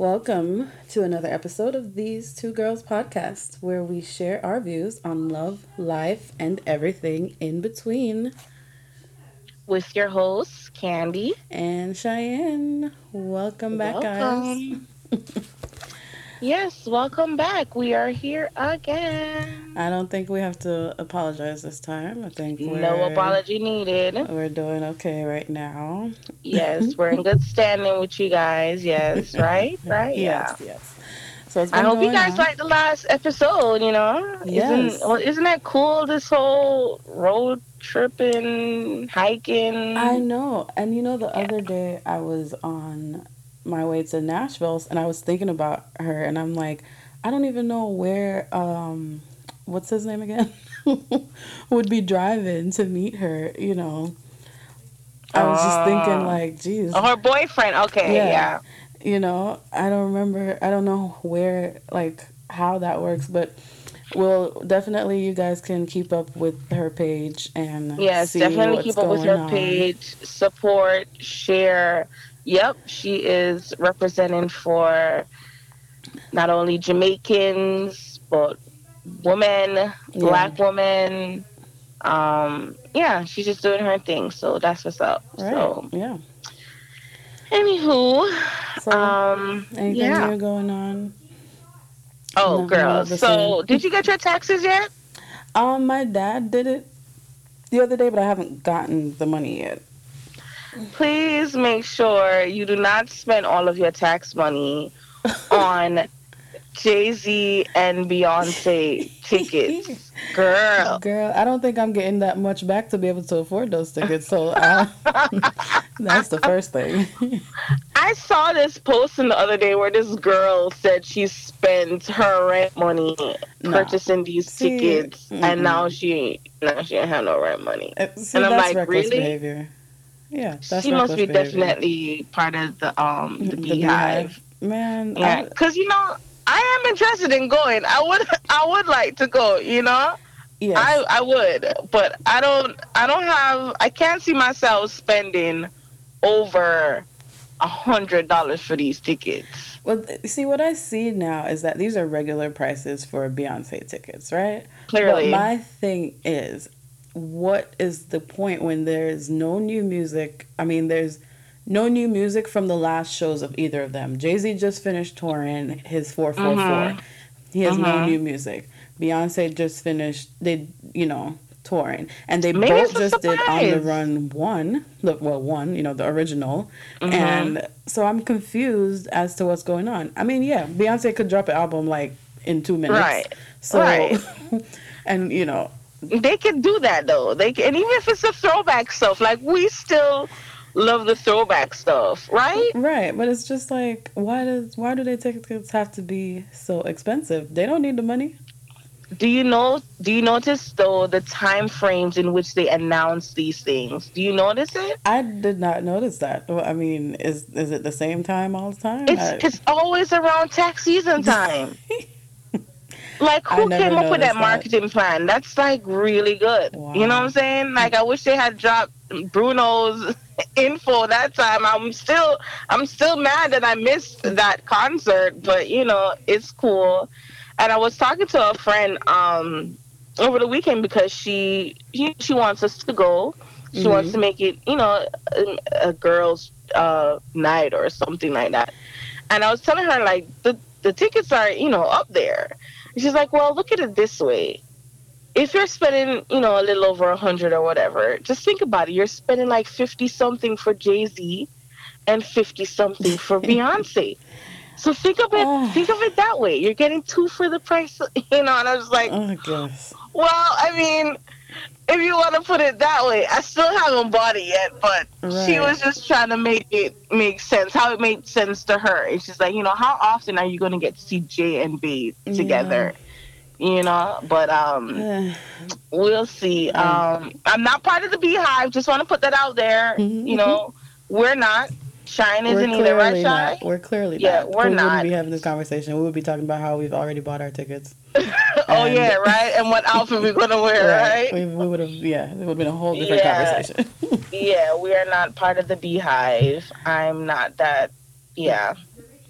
Welcome to another episode of These Two Girls podcast, where we share our views on love, life, and everything in between. With your hosts, Candi and Cheyenne. Welcome back, Welcome. guys. Yes, welcome back. We are here again. I don't think we have to apologize this time. I think no apology needed. We're doing okay right now. Yes, we're in good standing with you guys. Yes, right, right. yes, yeah. yes. So I hope you guys liked the last episode. You know, yes. isn't well, isn't that cool? This whole road tripping, hiking. I know, and you know, the yeah. other day I was on my way to Nashville and I was thinking about her and I'm like, I don't even know where um what's his name again? would be driving to meet her, you know. I was just thinking ah. like, geez. Oh, her boyfriend, okay, yeah. yeah. You know, I don't remember I don't know where like how that works, but well, definitely you guys can keep up with her page and yes, definitely keep up with her on. page, support, share, Yep, she is representing for not only Jamaicans but women, yeah. black women. Um, yeah, she's just doing her thing. So that's what's up. Right. So yeah. Anywho, so, um, anything yeah. going on? Oh, girl. So, did you get your taxes yet? Um, my dad did it the other day, but I haven't gotten the money yet please make sure you do not spend all of your tax money on Jay Z and Beyonce tickets, girl. Girl, I don't think I'm getting that much back to be able to afford those tickets. So I, that's the first thing. I saw this posting the other day where this girl said she spent her rent money purchasing these See, tickets, mm-hmm. and now she now she ain't have no rent money. Uh, see, and I'm like, really? Behavior. Yeah, she must be behavior. definitely part of the um the, the beehive. Man, yeah, because you know I am interested in going. I would I would like to go. You know. Yes. I, I would, but I don't I don't have I can't see myself spending over a hundred dollars for these tickets. Well, see, what I see now is that these are regular prices for Beyonce tickets, right? Clearly, but my thing is, what is the point when there's no new music? I mean, there's no new music from the last shows of either of them. Jay Z just finished touring his 444. Uh-huh. He has uh-huh. no new music. Beyonce just finished, they, you know, touring. And they Maybe both just did On the Run 1, well, 1, you know, the original. Uh-huh. And so I'm confused as to what's going on. I mean, yeah, Beyonce could drop an album like in two minutes. Right. So, right. and, you know, they can do that though. They can, and even if it's a throwback stuff, like we still love the throwback stuff, right? Right, but it's just like why does why do they tickets have to be so expensive? They don't need the money. Do you know? Do you notice though the time frames in which they announce these things? Do you notice it? I did not notice that. Well, I mean, is is it the same time all the time? It's I... it's always around tax season time. Like who came up with that, that marketing plan? That's like really good. Wow. You know what I'm saying? Like I wish they had dropped Bruno's info that time. I'm still I'm still mad that I missed that concert, but you know, it's cool. And I was talking to a friend um over the weekend because she she, she wants us to go. She mm-hmm. wants to make it, you know, a, a girls' uh, night or something like that. And I was telling her like the the tickets are, you know, up there. She's like, well, look at it this way. If you're spending, you know, a little over a hundred or whatever, just think about it. You're spending like fifty something for Jay Z, and fifty something for Beyonce. So think of it, oh. think of it that way. You're getting two for the price, you know. And I was like, oh, well, I mean, if you want to put it that way, I still haven't bought it yet, but right. she was just trying to make it make sense, how it made sense to her. And she's like, you know, how often are you going to get to see Jay and B together? Yeah. You know, but um, we'll see. Um, I'm not part of the beehive. Just want to put that out there. Mm-hmm. You know, we're not. Shine isn't either, right, Shine? We're clearly yeah, not. we're we not. wouldn't be having this conversation. We would be talking about how we've already bought our tickets. oh yeah, right. And what outfit we're gonna wear, right? right? We, we would have, yeah, it would have been a whole different yeah. conversation. yeah, we are not part of the beehive. I'm not that. Yeah.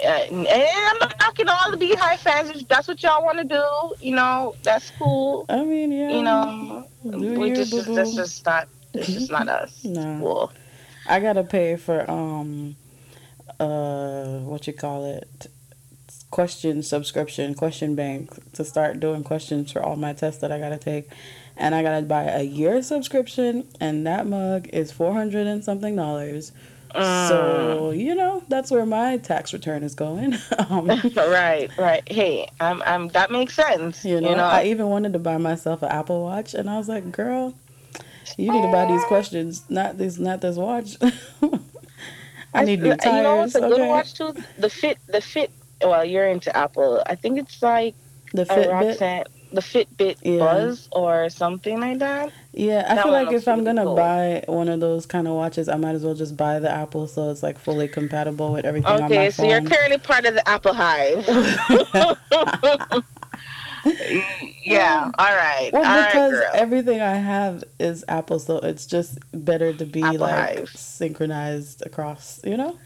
uh, and I'm not knocking all the Beehive fans. If that's what y'all want to do, you know, that's cool. I mean, yeah. You know, we just, just that's just not. It's just not us. no. Cool. I gotta pay for um, uh, what you call it, question subscription, question bank to start doing questions for all my tests that I gotta take, and I gotta buy a year subscription, and that mug is four hundred and something dollars so you know that's where my tax return is going. um, right, right. Hey, I'm, I'm. That makes sense. You know, you know, I even wanted to buy myself an Apple Watch, and I was like, "Girl, you need to buy these questions, not this, not this watch." I need new tires. You know what's a okay. good watch too? The Fit, the Fit. Well, you're into Apple. I think it's like the Fitbit the Fitbit yeah. Buzz or something like that. Yeah, I that feel like if I'm gonna cool. buy one of those kind of watches, I might as well just buy the Apple so it's like fully compatible with everything. Okay, so you're currently part of the Apple Hive. yeah. All right. Well, all because right, everything I have is Apple, so it's just better to be Apple like Hive. synchronized across. You know.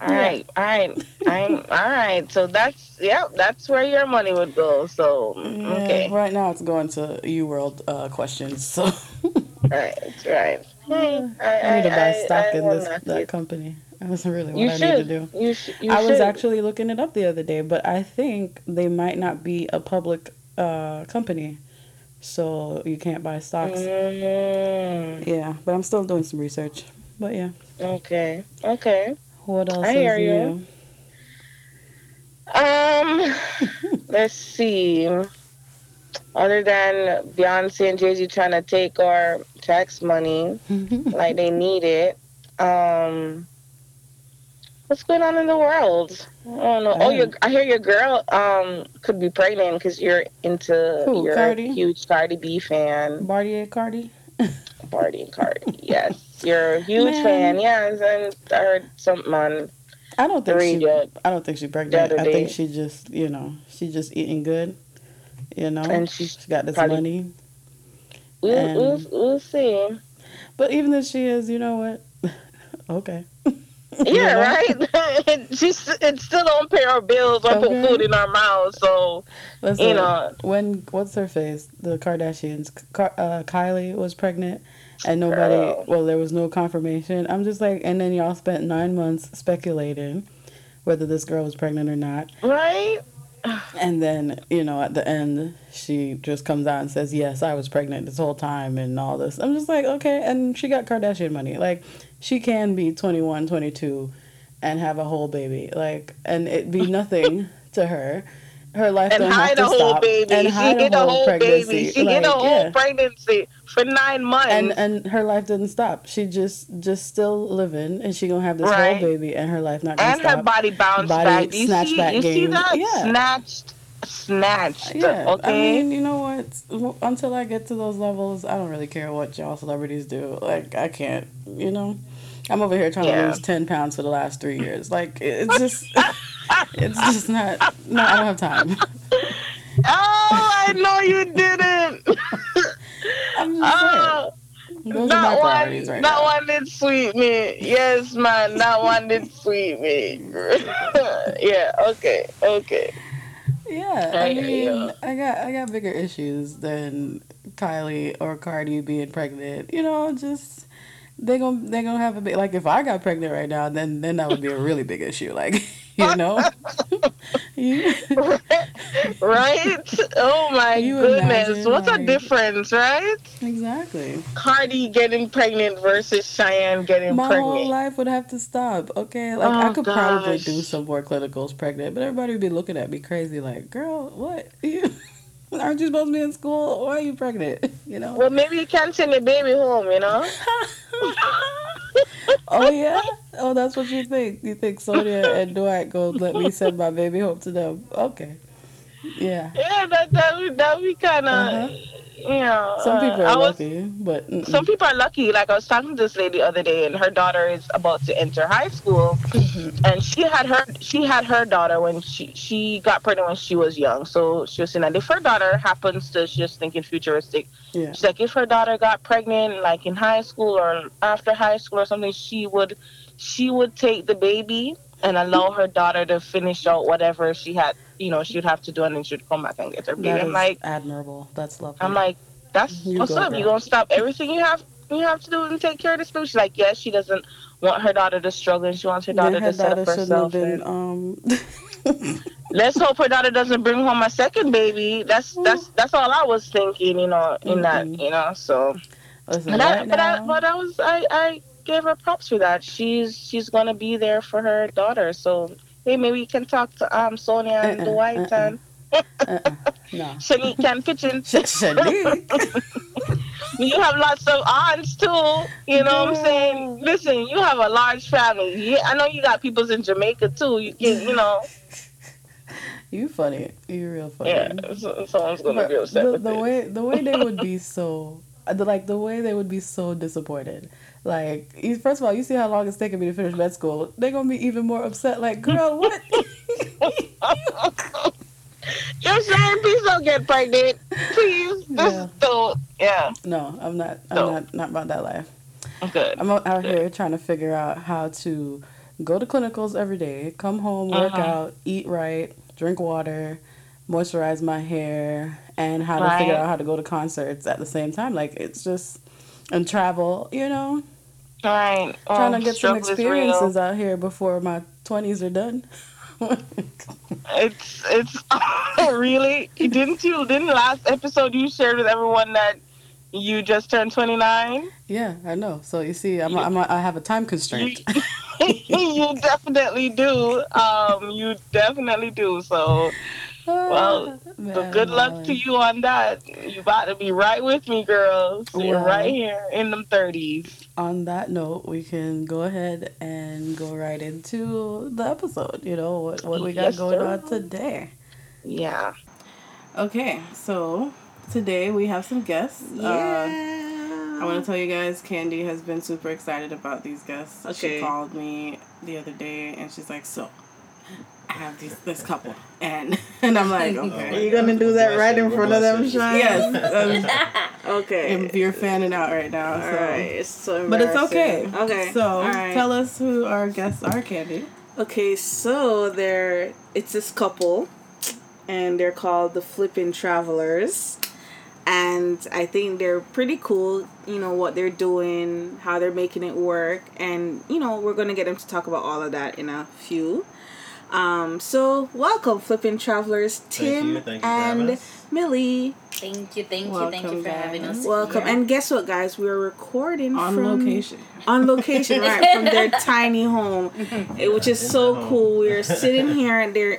All right, all right, all right. So that's yeah, that's where your money would go. So okay. Yeah, right now it's going to UWorld uh, questions. So. right, right. Hey, I, I, need to buy stock I, in this that company. That's really what you I should. need to do. You, sh- you I was actually looking it up the other day, but I think they might not be a public uh, company, so you can't buy stocks. Mm. Yeah, but I'm still doing some research. But yeah. Okay. Okay. What else I hear you. Um, let's see. Other than Beyonce and Jay Z trying to take our tax money like they need it, um, what's going on in the world? I don't know. Oh, your, I hear your girl um could be pregnant because you're into Who, you're Cardi? a huge Cardi B fan. Bartier Cardi. Barty and Cardi. yes. You're a huge Man. fan, yes, and I heard something on. I don't think she. I don't think she's pregnant. I think she just, you know, she's just eating good, you know, and she's she got this probably, money. We'll, and, we'll, we'll see. But even if she is, you know what? okay. Yeah, right. She's it still don't pay our bills or okay. put food in our mouths. So Listen, you know, when what's her face? The Kardashians. Uh, Kylie was pregnant, and nobody. Girl. Well, there was no confirmation. I'm just like, and then y'all spent nine months speculating whether this girl was pregnant or not. Right. And then, you know, at the end, she just comes out and says, Yes, I was pregnant this whole time and all this. I'm just like, Okay. And she got Kardashian money. Like, she can be 21, 22 and have a whole baby. Like, and it be nothing to her her life and hide a whole baby. And she hide a whole, pregnancy. baby. She like, a whole yeah. pregnancy for nine months. And and her life didn't stop. She just just still living, and she gonna have this right. whole baby, and her life not gonna and stop. And her body bounced body back. You snatched see, back you game. see that? Yeah. Snatched. Snatched. Yeah. Okay. I mean, you know what? Until I get to those levels, I don't really care what y'all celebrities do. Like, I can't. You know. I'm over here trying yeah. to lose ten pounds for the last three years. Like it's just, it's just not. No, I don't have time. oh, I know you didn't. I'm just oh, Those not one, right not now. one did sweet me. Yes, man, not one did sweet me. yeah. Okay. Okay. Yeah, I mean, I got I got bigger issues than Kylie or Cardi being pregnant. You know, just they gonna they gonna have a big like if I got pregnant right now, then then that would be a really big issue. Like you know, right? Oh my goodness, what's like, the difference, right? Exactly. Cardi getting pregnant versus Cheyenne getting my pregnant. My whole life would have to stop. Okay, like oh, I could gosh. probably do some more clinicals pregnant, but everybody would be looking at me crazy, like, girl, what you. Aren't you supposed to be in school? Why are you pregnant? You know. Well, maybe you can't send your baby home. You know. oh yeah. Oh, that's what you think. You think Sonia and Dwight go let me send my baby home to them? Okay. Yeah. Yeah, that that would that be kind of. Uh-huh you know, some people are was, lucky, but mm-mm. some people are lucky. Like I was talking to this lady the other day, and her daughter is about to enter high school, mm-hmm. and she had her she had her daughter when she she got pregnant when she was young. So she was saying that if her daughter happens to, she's just thinking futuristic. Yeah. She's like, if her daughter got pregnant, like in high school or after high school or something, she would she would take the baby and allow her daughter to finish out whatever she had, you know, she would have to do, and then she'd come back and get her baby. That I'm like, admirable. That's lovely. I'm like, that's You what's up. girl. You gonna stop everything you have you have to do and take care of this baby? She's like, yes, she doesn't want her daughter to struggle, and she wants her daughter Yeah, her to set daughter up herself. been. and- Um, Let's hope her daughter doesn't bring home a second baby. That's that's that's all I was thinking, you know, in that, Mhm. you know. So, listen, but I, right but I, but I was I I gave her props for that. She's she's gonna be there for her daughter. So hey, maybe you can talk to um Sonia and Uh-uh, Dwight uh-uh. and uh-uh, no. Shanique can pitch in. Sh- Shanique. You have lots of aunts too. You know what I'm saying? Listen, you have a large family. Yeah, I know you got peoples in Jamaica too. You can, you know, you funny. You real funny. yeah. So, someone's gonna But be upset the, with the way the way they would be so the, like the way they would be so disappointed. Like you, first of all, you see how long it's taking me to finish med school. They're gonna be even more upset. Like, girl, what? You're saying please don't get pregnant. Please, Yeah. just don't. Yeah, no, I'm not. I'm No. not. Not about that life. good. I'm out here trying to figure out how to go to clinicals every day, come home, work Uh-huh. out, eat right, drink water, moisturize my hair, and how to figure out how to go to concerts at the same time. Like it's just and travel. You know, Right. trying Oh, to get some struggle is real. experiences out here before my twenties are done. It's it's really. Didn't you? Didn't last episode you shared with everyone that you just turned 29? yeah, I know. So you see, I'm, I'm, I have a time constraint. you definitely do. Um, you definitely do. So, well, so Man, good luck to you on that. You about to be right with me, girls. So you're right here in them 30s. on that note, we can go ahead and go right into the episode. You know what what we got Yes, going sir. on today. Yeah. Okay, so today we have some guests. Uh, I want to tell you guys, Candi has been super excited about these guests. Okay. She called me the other day and she's like, "So, I have these this couple," and and I'm like, Are you gonna do that right in front of them, blessed. Sean? Yes, Okay. um, you're fanning out right now. All so. right. It's so But it's okay. Okay. So All right. tell us who our guests are, Candi. Okay, so they're it's this couple, and they're called the Flippin' Travelers, and I think they're pretty cool. You know what they're doing, how they're making it work, and you know we're gonna get them to talk about all of that in a few. Um, so welcome, flipping Travelers, Tim you. Thank you and. Millie. Thank you, thank you, thank you for having us. Welcome, Yeah. and guess what, guys? We're recording On from location. on location, right, from their tiny home, eh, which is so cool. We're sitting here at their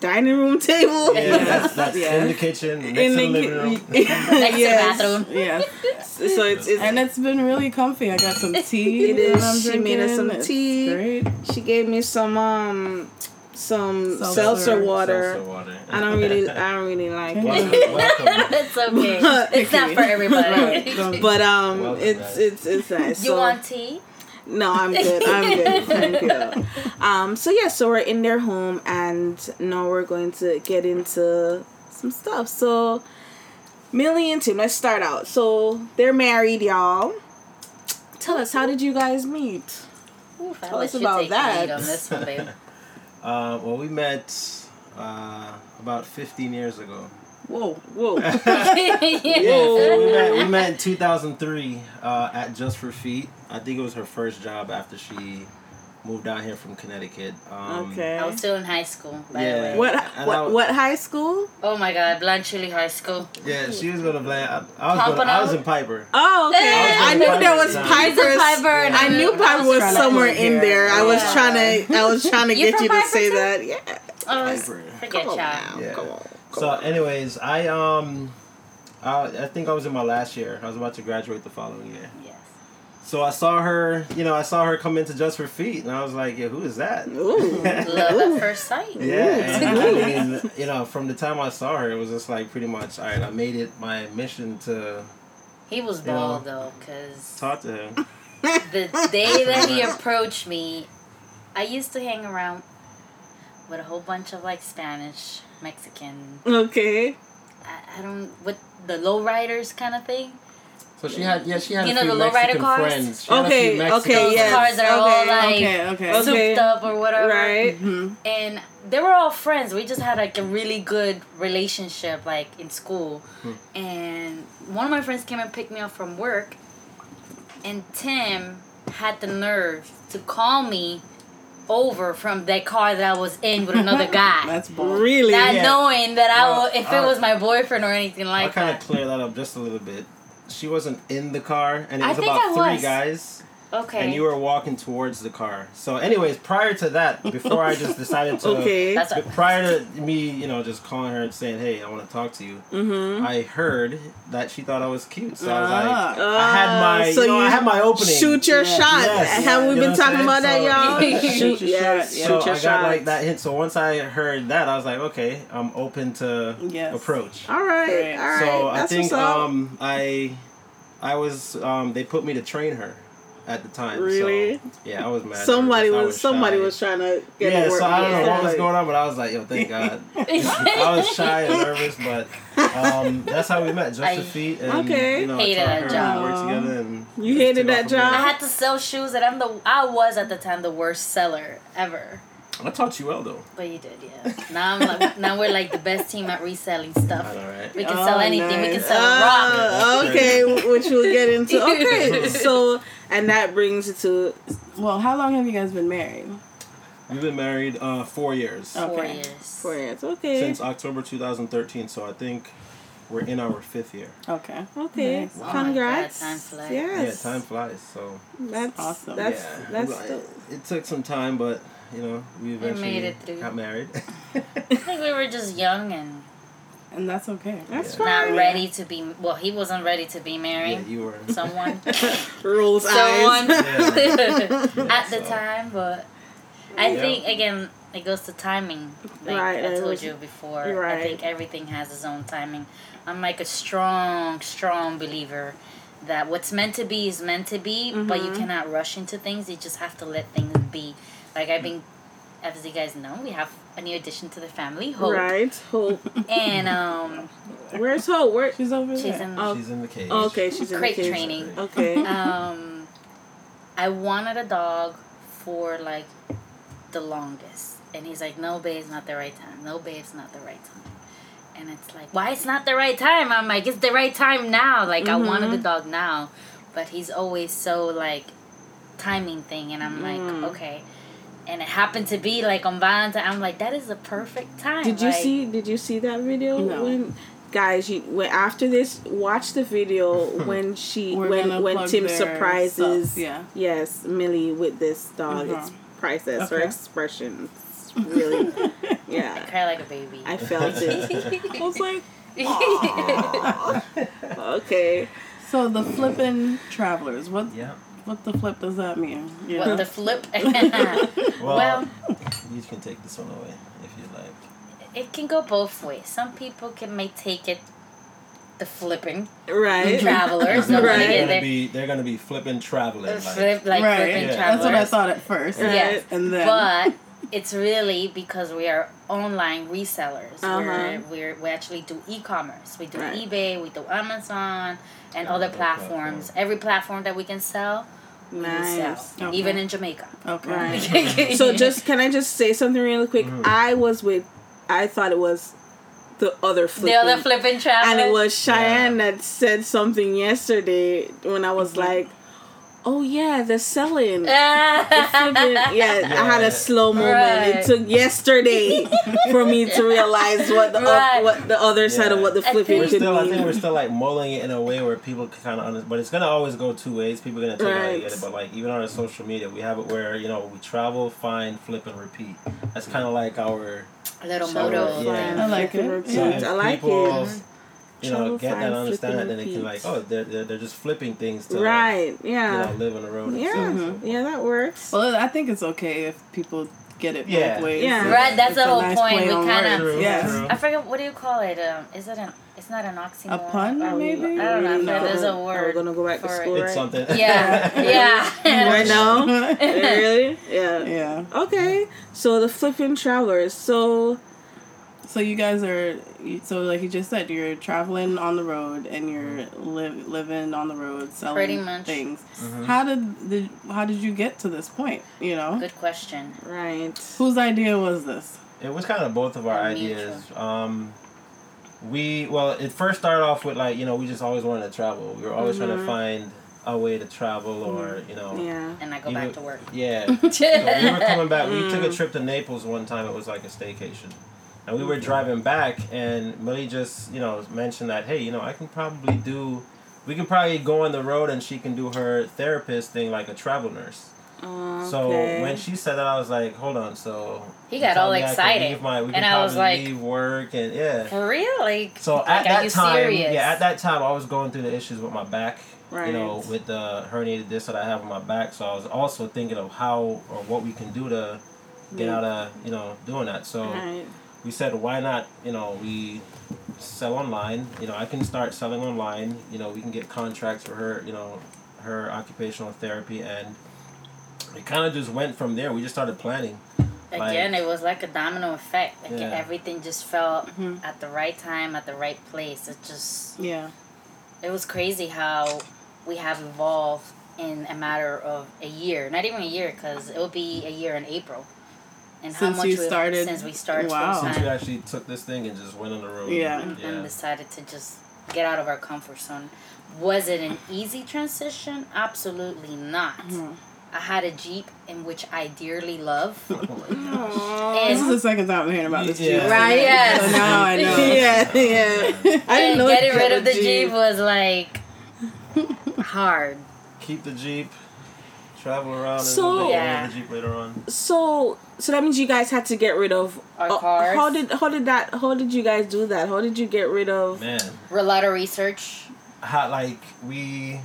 dining room table. Yeah, that's, that's Yeah. in the kitchen, next In to the the living room. Next yes. to the bathroom. Yes. So it's, it's And it's been really comfy. I got some tea. It is. that I'm She made us drinking. some It's tea. Great. she gave me some um some Seltzer. seltzer water. Seltzer water. I don't really I don't really like it. Welcome. welcome. it's okay. It's not for everybody. Right. But um Welcome, it's guys. it's it's nice. You So- want tea? No, I'm good. I'm good. Thank you. Um, so yeah, so we're in their home, and now we're going to get into some stuff. So, Millie and Tim, let's start out. So they're married, y'all. Tell us, how did you guys meet? Oof, I'll Tell let us you about take that. Uh, well, we met uh, about 15 years ago. Whoa, whoa. yeah. So we met, we met in 2003 uh, at Just for Feet. I think it was her first job after she moved down here from Connecticut. Um, okay. I was still in high school, by Yeah. the way. What, what was- what high school? Oh my god, Blanche Ely High School. Yeah, she was gonna play. I, I was gonna, I was in Piper. Oh, okay. Hey, I knew there was He's a Piper's. Piper and I knew Piper was trying to somewhere in here. there. I was Yeah. trying to. I was trying to get you to Piper say too? that. Yeah. Oh, Piper. forget Come on y'all. now. Yeah. Come on. So, anyways, I um, I, I think I was in my last year. I was about to graduate the following year. Yes. So I saw her, you know, I saw her come into Just for Feet, and I was like, yeah, who is that? Ooh. Love at first sight. Yeah, and I mean, you know, from the time I saw her, it was just like pretty much, all right, I made it my mission to He was Yeah. bald though, because talk to him. the day that he approached me, I used to hang around with a whole bunch of like Spanish, Mexican, Okay. I, I don't, with the lowriders kind of thing. So she had, yeah, she had You a know few the lowrider Mexican cars? friends. She had a Okay, few okay, Those yes. cars that are all Okay, like okay, okay. Okay. up or whatever. Right. Mhm. And they were all friends. We just had like a really good relationship, like in school. And one of my friends came and picked me up from work, and Tim had the nerve to call me over from that car that I was in with another guy. That's bold. Really? not Yeah. knowing that I Well, will, if it uh, was my boyfriend or anything like that. I'll kind of that. clear that up just a little bit. She wasn't in the car, and it was about I three was. guys, Okay. and you were walking towards the car. So, anyways, prior to that, before I just decided to, Okay. That's but prior to me, you know, just calling her and saying, "Hey, I want to talk to you," Mm-hmm. I heard that she thought I was cute. So I was like, Ah. I had my, so you know, I had my opening. Shoot your Yeah. shot. Yes. Have we You been talking saying? about that, y'all? Shoot your yes. shot, yeah. Shoot So your I shot. got like that hint. So once I heard that, I was like, okay, I'm open to Yes. approach. All right. Right. All right. So I think um I I was um they put me to train her at the time. Really? So, yeah, I was mad. somebody nervous. I was, somebody shy. was trying to get yeah, so I don't know yeah. what was going on, but I was like, yo, thank God. I was shy and nervous, but um, that's how we met, just I the feet, and Okay. you know, Hated I that her, job. We worked together, and You it hated that job? I had to sell shoes, and I'm the I was at the time the worst seller ever. I taught you well though. But you did, yeah. Now I'm like, now we're like the best team at reselling stuff. I know, right? We can Oh, sell anything. We can sell a rock. Uh, okay, which we'll get into. Okay, so and that brings it to Well, how long have you guys been married? We've been married uh, four years Oh. Four years. four years. Okay, since October 2013. So I think we're in our fifth year. Okay. okay. Nice. Oh my God, Congrats. time flies. Yes. Yeah, time flies. So That's Awesome. That's yeah, that's. Well, the- it took some time, but you know we eventually made it through. got married. I think we were just young and And that's okay. that's Yeah. not ready to be. Well, he wasn't ready to be yeah, married. you were. Someone, Rules someone eyes. Yeah. at the So, time, but I Yeah. think again it goes to timing. Like Right, I told was- you before, right. I think everything has its own timing. I'm like a strong, strong believer that what's meant to be is meant to be, but you Mhm. cannot rush into things. You just have to let things be. Like I've been, as you guys know, we have a new addition to the family, Hope, Right. Hope. and um, Where's Hope? Where? She's over she's there. in Oh, She's in the cage. Okay, she's in crate the cage. training. Okay. um, I wanted a dog for like the longest, and he's like, "No, babe, it's not the right time. No, babe, it's not the right time." And it's like, why it's not the right time? I'm like, it's the right time now. Like I wanted the Mhm. dog now, but he's always so like timing thing, and I'm like, Mm. okay. And it happened to be like on Valentine. I'm like, that is the perfect time. Did you like- see? Did you see that video? No. When guys, you when after this, watch the video when she We're when when Tim surprises stuff, yeah. yes Millie with this dog. Uh-huh. It's priceless. Her Okay. expression, it's really I yeah. cry like a baby. I felt it. I was like, Okay. so the flippin' travelers. What Yeah. What the flip does that mean? what the flip? Well, well, you can take this one away if you like. it can go both ways. Some people can may take it the flipping Right. travelers. No Right. right. They're gonna be they're gonna be flipping traveling. Like, flip like right. flipping Yeah. travelers. That's what I thought at first. Right. Yes, And then but it's really because we are online resellers. Uh-huh. We're, we're we actually do e-commerce. We do Right. eBay. We do Amazon and other other platforms. platforms. Every platform that we can sell. Nice. Okay. Even in Jamaica. okay. Right. So just can I just say something really quick? Mm. I was with, I thought it was, the other the flipping. other flipping travelers. and it was Cheyenne that said something yesterday when I was like, "Oh yeah, they're selling." Flipping- yeah, I had a slow moment. Right. It took yesterday for me to realize what the Right. oth- what the other side of what the I flipping could still, I think we're still like mulling it in a way where people can kind of understand, but it's gonna always go two ways. People are gonna take it Right. get it, but like even on our social media, we have it where you know we travel, find, flip, and repeat. That's kind of like our a little motto. Yeah. I like it. So Yeah. I like people, it. You know, get that, find, understand flip, that, and then they can like, oh, they're, they're, they're just flipping things to Right? you Yeah. know, live on the road. and Yeah. stuff, Mhm. Yeah, that works. Well, I think it's okay if people get it Yeah. both ways. Yeah. Right, that's It's the a whole nice point. We kinda- words. True, Yes. I forget what do you call it? Um, is it an? It's not an oxymoron. A pun, Are maybe? I don't know. No. There's a Are We're gonna go back to for it. school, It's right? something. Yeah, yeah. right now. really? Yeah. yeah. Okay. So the flipping travelers. So So you guys are so like you just said you're traveling on the road and you're live, living on the road selling Pretty much. things. Mm-hmm. How did the how did you get to this point? You know, Good question. Right. whose idea was this? It was kind of both of our ideas. Um, we well, it first started off with like you know we just always wanted to travel. We were always trying to find a way to travel or you know Yeah. And I go You back know- to work. yeah. so we were coming back. We took a trip to Naples one time. It was like a staycation. And we were driving back, and Millie just, you know, mentioned that, hey, you know, I can probably do, we can probably go on the road and she can do her therapist thing like a travel nurse. So Okay. when she said that, I was like, hold on. So He got all me I excited. my- we And I was like- leave work and yeah. For real? Like, So like, at are that you time, serious? yeah, at that time, I was going through the issues with my back. Right. You know, with the herniated disc that I have on my back. So I was also thinking of how or what we can do to get out of you know doing that. So Right. We said, why not? You know, we sell online. You know, I can start selling online. You know, we can get contracts for her. You know, her occupational therapy, and it kind of just went from there. We just started planning. Again, it was like a domino effect. Like Yeah. everything just fell Mm-hmm. at the right time, at the right place. It just, Yeah. it was crazy how we have evolved in a matter of a year. Not even a year, because it will be a year in April. And Since you we've- started- since we started Wow. Since time we actually took this thing and just went on the road. Yeah. and, Yeah. and decided to just get out of our comfort zone. Was it an easy transition? Absolutely not. Mm-hmm. I had a Jeep in which I dearly love. This is the second time I'm hearing about this. Yeah. Jeep. Right. Yes. So now I know. yeah. Yeah. I didn't know getting rid of a the Jeep was like hard. Keep the Jeep. Travel around and So- Yeah. the Jeep later on. So, so that means you guys had to get rid of Our uh, cars. How did how did that? How did you guys do that? How did you get rid of? Man, A lot of research. how like we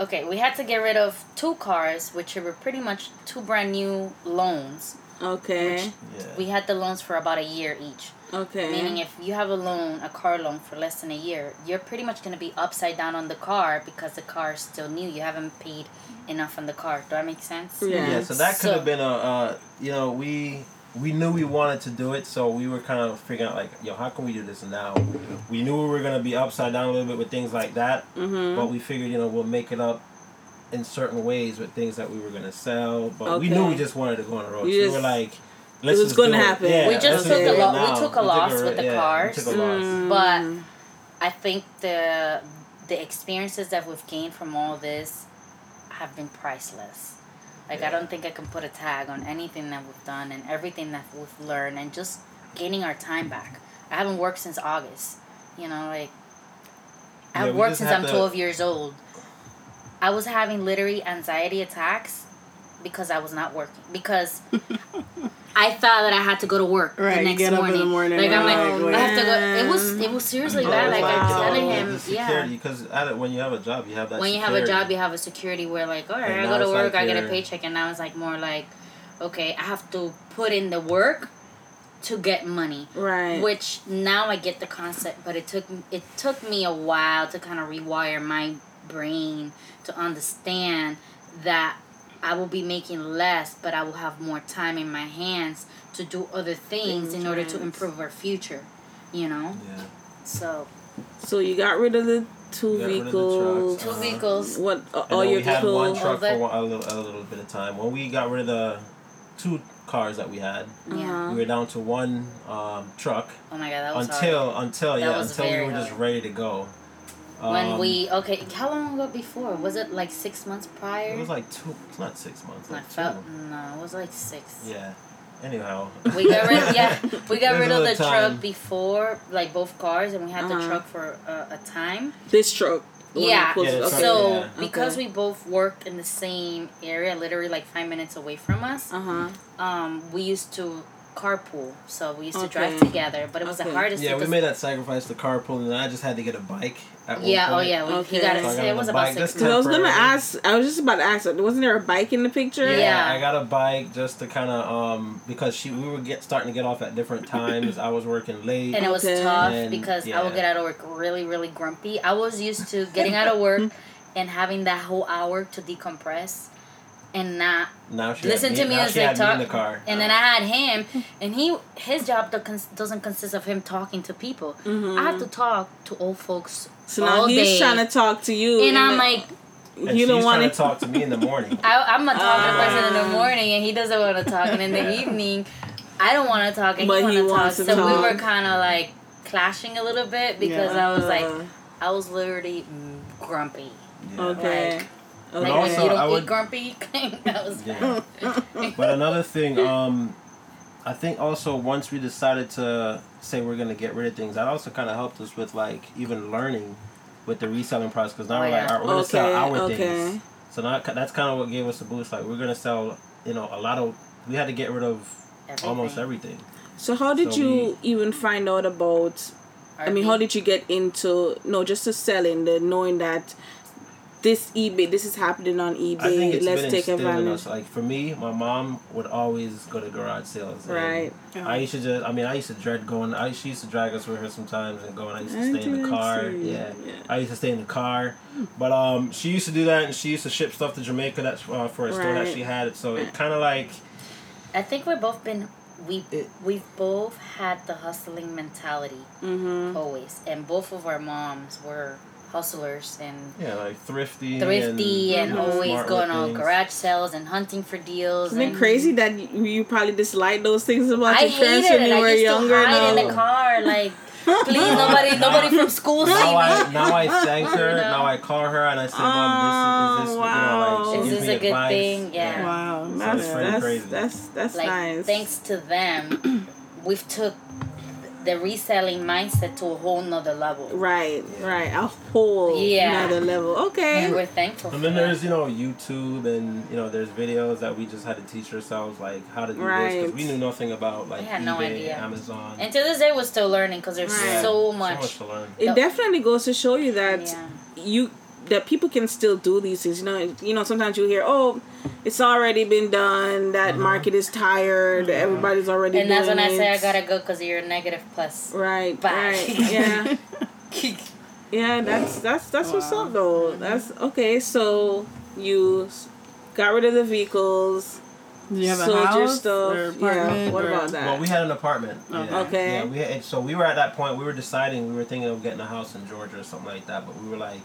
Okay, we had to get rid of two cars, which were pretty much two brand new loans. Okay. yeah. We had the loans for about a year each. Okay. Meaning, if you have a loan, a car loan for less than a year, you're pretty much going to be upside down on the car because the car is still new. You haven't paid enough on the car. Do that make sense? Yeah. Yeah, so that could So- have been a, uh, you know, we we knew we wanted to do it, so we were kind of figuring out like, yo, how can we do this now? We knew we were gonna be upside down a little bit with things like that, Mm-hmm. but we figured, you know, we'll make it up in certain ways with things that we were gonna sell. But we knew we just wanted to go on the road. You so we just- were like, let's was gonna happen. Yeah, We just took a it lo- we took a loss ri- with the yeah, we cars. took a loss. Mm. But I think the the experiences that we've gained from all this have been priceless. Like I don't think I can put a tag on anything that we've done and everything that we've learned and just gaining our time back. I haven't worked since August. You know, like I've we worked since have I'm to- 12 years old. I was having literally anxiety attacks because I was not working because I thought that I had to go to work Right, the next get up in morning. the morning Like I'm like, and I have to go. It was it was seriously Oh, bad. Like like, I'm you know, telling him, yeah. security, because when you have a job, you have that. When you have a security. job, you have a security where like, all right, And I go to work, like I get a paycheck, and now it's like more like, okay, I have to put in the work to get money. Right. Which now I get the concept, but it took it took me a while to kind of rewire my brain to understand that I will be making less, but I will have more time in my hands to do other things in order to Right. improve our future. You know, Yeah. so So you got rid of the two Got rid of the vehicles. trucks. two Uh-huh. vehicles. What uh, And all then your we had one truck that- for one, a, little, a little bit of time. When we got rid of the two cars that we had, Yeah. Uh-huh. we were down to one um, truck Oh my god, that was hard. until until That yeah was until we very were just hard. ready to go. When Um, we okay, how long ago before? Was it like six months prior? it was like two. It's not six months. I Like felt two. no, it was like six. Yeah. Anyhow. We got rid, yeah, we got rid of the time. truck before, like both cars, and we had the Uh-huh. truck for a, a time. This truck. Yeah. Yeah, the truck, So yeah. because Okay. we both worked in the same area, literally like five minutes away from us, Uh huh. um, we used to carpool. So we used to drive together, but it was Okay. the hardest. Yeah, we made that sacrifice to carpool, and then I just had to get a bike. At one Yeah. Oh yeah. We, Okay. He got So I got It on was the about bike, six just Because I was gonna ask. I was just about to ask. Wasn't there a bike in the picture? Yeah. I got a bike just to kind of um because she we were get starting to get off at different times. I was working late. and it was Okay. tough And, because I would get out of work really, really grumpy. I was used to getting out of work and having that whole hour to decompress. And not Now she listen had to me, now she music, had me talk, in the car. and then I had him, and he his job doesn't consist of him talking to people. I have to talk to old folks So all now he's day, trying to talk to you, and I'm like, and you don't want to to talk to me in the morning. I, I'm a talking person in Ah. the morning, and he doesn't want to talk, and in the evening, I don't want to talk, and But he, he want to talk. wants to So we were kind of like clashing a little bit because Yeah. I was like, I was literally grumpy. okay, Like okay. when also, you don't I eat would- grumpy, that was Yeah. but another thing, um, I think also once we decided to say we're gonna get rid of things, that also kind of helped us with like even learning with the reselling process. Because now Oh, we're like, all right, we're gonna sell our okay. things. So now that's kind of what gave us a boost. Like we're gonna sell, you know, a lot of. We had to get rid of everything. almost everything. So how did So you even find out about? I mean, how did you get into no just to selling the knowing that this eBay this is happening on eBay. I think it's Let's been take instilled in advantage. us. Like for me, my mom would always go to garage sales. and Right. I used to just. I mean, I used to dread going. I she used to drag us with her sometimes and go. And I used to I stay in the car. Yeah. Yeah. I used to stay in the car. But um, she used to do that, and she used to ship stuff to Jamaica. That's uh, for a store that she had. So it kind of like I think we've both been we It- we've both had the hustling mentality Mm-hmm. always, and both of our moms were hustlers and yeah, like thrifty, thrifty and, Mhm. always going on things. garage sales and hunting for deals. Isn't it crazy that you, you probably dislike those things about I your parents when it. you were I used younger? to hide in now? the car, like please, nobody, nobody from school see Now me. I now I thank her. You know? Now I call her and I say, Mom, this is, is this Oh, you know like Is this a good advice. thing? Yeah. Wow. So That's it's pretty that's, crazy. that's that's like nice. thanks to them, we've took the reselling mindset to a whole nother level. Right, right. A whole Yeah. another level. Okay. And we're thankful. And for then that. there's you know YouTube and you know there's videos that we just had to teach ourselves like how to do this because we knew nothing about like We had eBay, no idea. Amazon. And to this day, we're still learning because there's Right. so So much. much to learn. It Yep. definitely goes to show you that Yeah. you that people can still do these things. You know, you know. Sometimes you hear, "Oh, it's already been done. That mm-hmm. market is tired. Mm-hmm. Everybody's already." And that's doing when I say I gotta go because you're a negative plus. Right, Bye. right, yeah, yeah. That's that's that's what's up though. Mm-hmm. That's okay. So you got rid of the vehicles. Do you have a sold your house stuff. or Yeah. apartment? What or- about that? Well, we had an apartment. Okay. Yeah. Okay. Yeah, we had, so we were at that point. We were deciding. We were thinking of getting a house in Georgia or something like that. But we were like,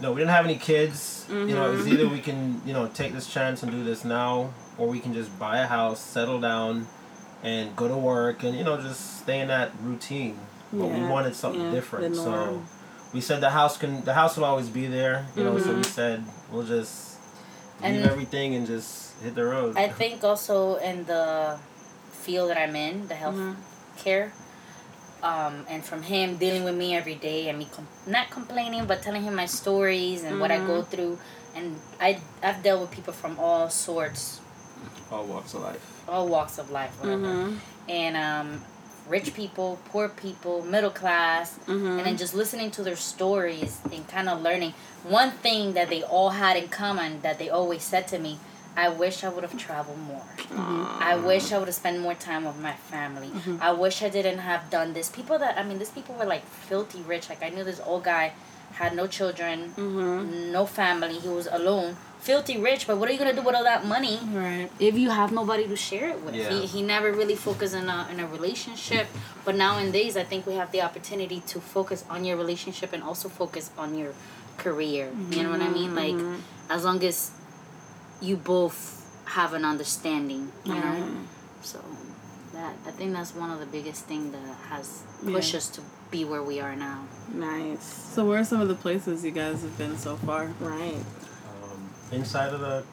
no, we didn't have any kids. You know, Mm-hmm. it's either we can you know take this chance and do this now, or we can just buy a house, settle down, and go to work, and you know just stay in that routine. But we wanted something yeah, different. So we said the house can the house will always be there. You know, so Mm-hmm. we said we'll just leave And- everything and just hit the road. I think also in the field that I'm in, the health Mhm. care, um, and from him dealing with me every day and me com- not complaining but telling him my stories and what I go Mm-hmm. through, and I I've dealt with people from all sorts, All walks of life. all walks of life, whatever, Mhm. and um, rich people, poor people, middle class, Mhm. and then just listening to their stories and kind of learning one thing that they all had in common that they always said to me i wish i would have traveled more mm-hmm. i wish i would have spent more time with my family mm-hmm. i wish i didn't have done this people that i mean these people were like filthy rich like i knew this old guy had no children mm-hmm. no family he was alone filthy rich but what are you gonna do with all that money Right. if you have nobody to share it with. Yeah. He, he never really focused in a, in a relationship. But nowadays, I think we have the opportunity to focus on your relationship and also focus on your career. You know what I mean? Like, as long as you both have an understanding, you know? So, that I think that's one of the biggest things that has pushed Yeah. us to be where we are now. Nice. So where are some of the places you guys have been so far? Right. Inside of the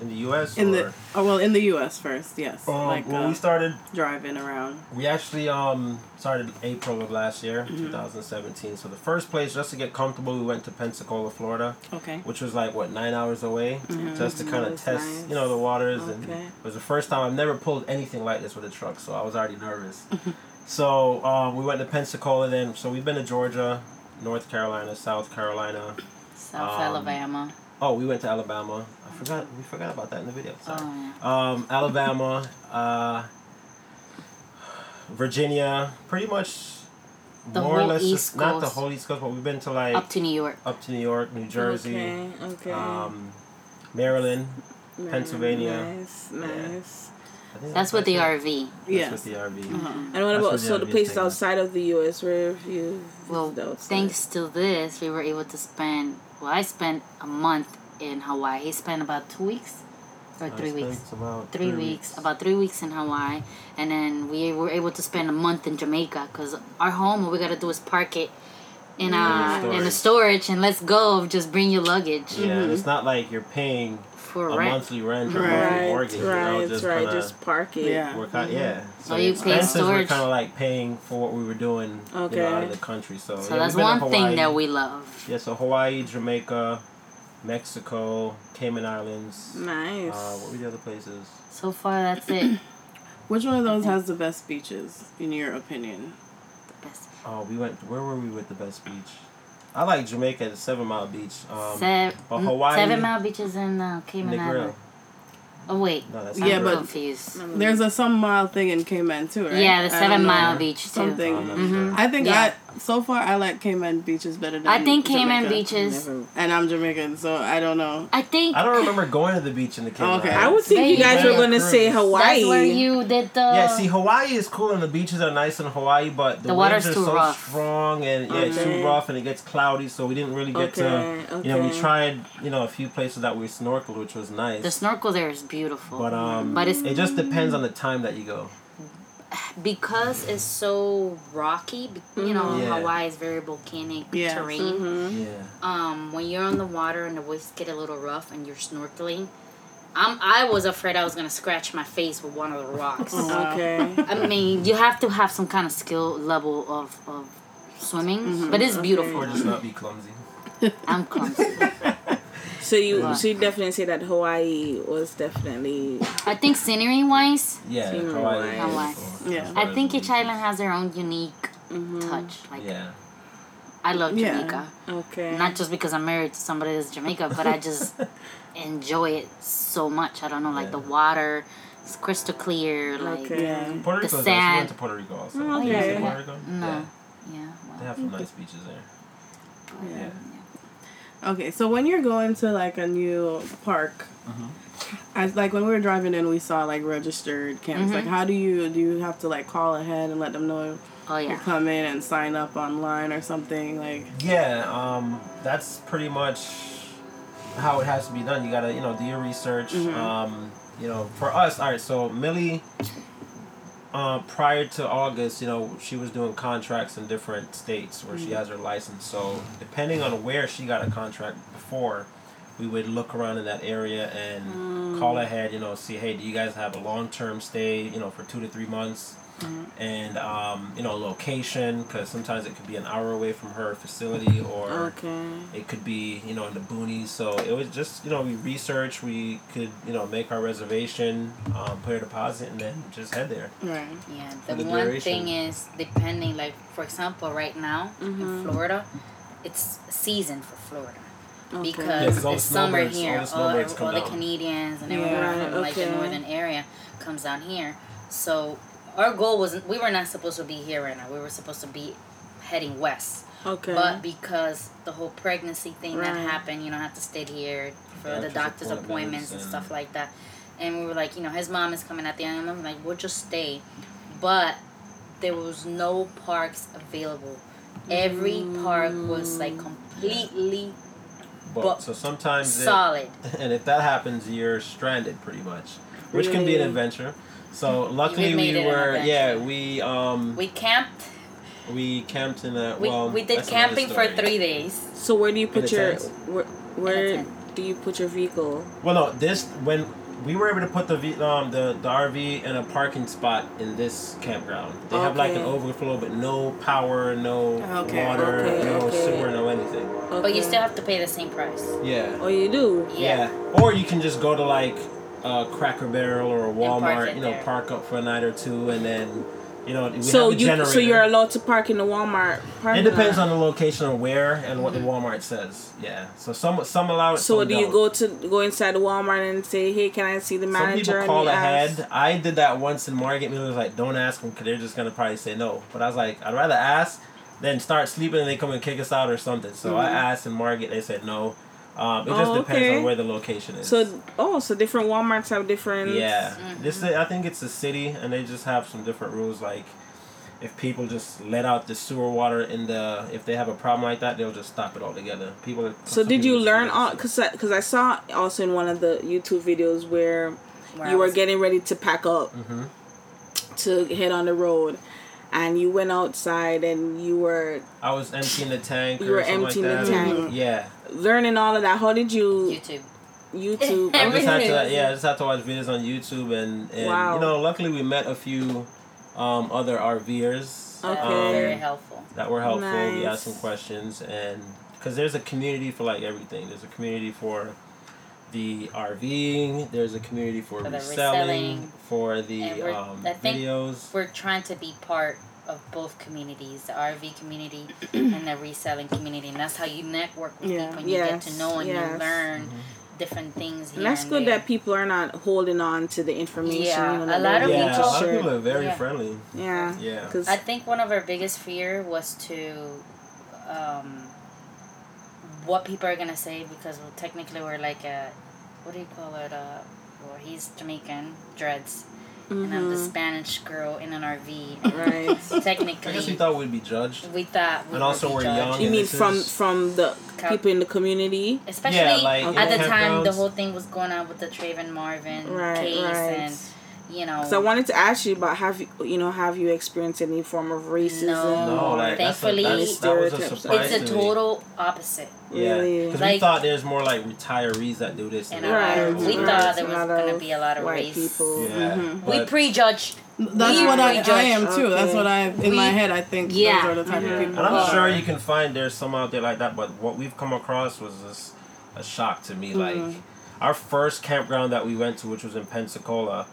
in the U.S. In or? the oh well, in the U.S. first, yes. Um, like well, uh, we started. driving around. We actually um started April of last year, Mm-hmm. 2017. So the first place, just to get comfortable, we went to Pensacola, Florida, Okay. which was like what nine hours away, just to kind of test, nice. you know, the waters. And Okay. it was the first time I've never pulled anything like this with a truck, so I was already nervous. so um, we went to Pensacola then. So we've been to Georgia, North Carolina, South Carolina. South Um, Alabama. Oh, we went to Alabama. I forgot. We forgot about that in the video. Sorry. Oh, Um, Alabama, uh, Virginia, pretty much The more or whole less East just, not the Coast. whole East Coast, but we've been to like up to New York. up to New York, New Jersey, Okay. Okay. um, Maryland, Pennsylvania. Nice, nice. I think That's with the right. RV. That's Yes. with the RV. And what about what the so the RV is places outside of the U.S. where you Well, visited outside? thanks to this, we were able to spend. Well, I spent a month in Hawaii. He spent about two weeks or three weeks. About Three weeks, about three weeks in Hawaii, and then we were able to spend a month in Jamaica because our home, all we gotta do is park it in uh Yeah. in the storage and let's go. Just bring your luggage Yeah, and it's not like you're paying for a rent. monthly rent or Right, monthly right, mortgage. you know, right, just right. Just park it. Yeah. work out. Yeah. So Oh, you pay expenses were storage. kind of like paying for what we were doing, you know, out of the country. So, So yeah, that's we've been to one thing that we love. Yeah, so Hawaii, Jamaica, Mexico, Cayman Islands. Nice. Uh, what were the other places? So far, that's it. Which one of those has the best beaches, in your opinion? The best. Oh, we went. Where were we with the best beach? I like Jamaica, the Seven Mile Beach. Um, Se- but Hawaii- Seven Mile Beaches in uh, Cayman Negril. Island. Oh wait, No, that's I'm Yeah, but- confused. There's a some mile thing in Cayman too, right? Yeah, the Seven don't know. Mile Beach too. Something. Oh, I'm not Mhm. sure. I think Yeah. I so far I like Cayman beaches better than I think Cayman Jamaica. Beaches. Never- And I'm Jamaican, so I don't know. I think I don't remember going to the beach in the Cayman Okay. I would think you Maybe. guys were gonna say Hawaii. that's where you did the. Yeah, see, Hawaii is cool and the beaches are nice in Hawaii, but the, The waves water's are too so rough. strong and yeah, it's too rough and it gets cloudy, so we didn't really get Okay, to. You know, we tried you know a few places that we snorkeled, which was nice. the snorkel there is beautiful. but um, But it's- it just depends on the time that you go. Because it's so rocky. You know, Mhm. Yeah. Hawaii is very volcanic Yes. terrain. Mhm. Yeah. Um, when you're on the water and the waves get a little rough and you're snorkeling, I'm I was afraid I was gonna scratch my face with one of the rocks. Okay. I mean, you have to have some kind of skill level of, of swimming, but it's beautiful. Or just not be clumsy. I'm clumsy. So you Wow. so you definitely say that Hawaii was definitely I think scenery wise, Yeah, Scenery Hawaii. wise. is Hawaii. Yeah. I think each island has their own unique mm-hmm. touch. Like Yeah. I love Yeah. Jamaica, okay. not just because I'm married to somebody that's Jamaica, but I just enjoy it so much. I don't know, like the water, it's crystal clear. Like Okay. Yeah. Puerto The Rico. We sand. went to Puerto Rico also. Oh, You okay. Puerto Rico? no, Yeah. yeah, They have some nice beaches there. Yeah. Okay, so when you're going to like a new park, Mm-hmm. as like when we were driving in, we saw like registered camps. Mm-hmm. Like, how do you do you have to like call ahead and let them know oh You come in and sign up online or something? Like, Yeah, um, that's pretty much how it has to be done. You gotta, you know, do your research. Um, you know, for us, all right. So Millie, uh, prior to August, you know, she was doing contracts in different states where she has her license. So depending on where she got a contract before, we would look around in that area and call ahead. You know, see, hey, do you guys have a long term stay? You know, for two to three months. And um, you know location because sometimes it could be an hour away from her facility or Okay. it could be you know in the boonies so it was just you know we research we could you know make our reservation um, put a deposit and then just head there right? Yeah, the, the one duration. thing is depending, like for example, right now in Florida, it's season for Florida Okay. Yeah, because 'cause all the it's summer here. all the all, all the. Canadians and everyone Right, from like the northern area comes down here. So our goal wasn't. We were not supposed to be here right now. We were supposed to be heading west. Okay. But because the whole pregnancy thing that happened, you know, I have to stay here for the Doctor's doctor's appointments, appointments and and- stuff like that. And we were like, you know, his mom is coming at the end. And I'm like, we'll just stay. But there was no parks available. Every park was like mm. completely but, But so sometimes it, solid. and if that happens you're stranded pretty much which can be an adventure so luckily made we were yeah we um We camped. we camped in a We, well we did camping for three days. so where do you put your tent. where, where do you put your vehicle? Well, no, this when we were able to put the v, um the, the RV in a parking spot in this campground. They have like an overflow, but no power, no Okay. water, Okay, no okay. sewer, no anything. Okay. But you still have to pay the same price. Yeah. Oh, you do. Yeah. Or you can just go to like a Cracker Barrel or a Walmart, you know, there. park up for a night or two, and then, you know, we So have a you generator. so you're allowed to park in the Walmart It depends lot. on the location of where and what the Walmart says. Yeah. So some some allow it. So some do you don't. go to go inside the Walmart and say, "Hey, can I see the manager?" Some manager?" people call ahead. ask? I did that once, in Margaret Miller was like, "Don't ask them because they're just gonna probably say no." But I was like, "I'd rather ask than start sleeping and they come and kick us out or something." So I Mm-hmm. asked, in Margaret they said no. Um, it just Oh, depends okay. on where the location is. So oh, so different WalMarts have different. yeah, Mm-hmm. this I think it's a city, and they just have some different rules. Like, if people just let out the sewer water in the, if they have a problem like that, they'll just stop it altogether. People. So did you learn all? Cause, I- cause I saw also in one of the YouTube videos where Where you were getting ready to pack up Mhm. to head on the road, and you went outside and you were I was emptying the tank. You or were emptying like the that. tank. Yeah, learning all of that. How did you YouTube. YouTube? I just had to. Everything. Yeah, I just had to watch videos on YouTube, and and Wow. you know, luckily we met a few um, other RVers. Okay. um, Very helpful. that were helpful. We asked some questions, and because there's a community for like everything. There's a community for the RVing. There's a community for, For the reselling, reselling. for the And we're- um, I think videos. We're trying to be part of both communities, the RV community and the reselling community, and that's how you network with Yeah. people. And you get to know and Yes. you learn Mm-hmm. different things. Here And that's and good there. that people are not holding on to the information. Yeah, you know, a that lot they're of yeah, willing a to people- lot of share. people are very Yeah. friendly. Yeah, Yeah. because I think one of our biggest fear was to um, what people are gonna say because well, technically we're like a what do you call it? Uh, well, he's Jamaican dreads, and I'm the Spanish girl in an RV. Mm-hmm. right. I technically, guess we thought we'd be judged. we thought we And also be we're judged. young. You mean from is- from the Cap- people in the community? Especially like, at the in time, the whole thing was going on with the Trayvon Martin Right, case, right. and you know. So I wanted to ask you about have you you know have you experienced any form of racism? No. No, or- like that's a, Thankfully- that's, that was a surprise it's a to total opposite. Yeah, Really? because we thought there's more like retirees that do this. And and Right, our, that. we thought there was going to be a lot of white race. people. Yeah, Mhm. We but- prejudged. That's We what I, I am too. That's what I in We- my head. I think Yeah. those are the type Yeah. of And. I'm sure you can find there's some out there like that, but what we've come across was just a shock to me. Like our first campground that we went to, which was in Pensacola,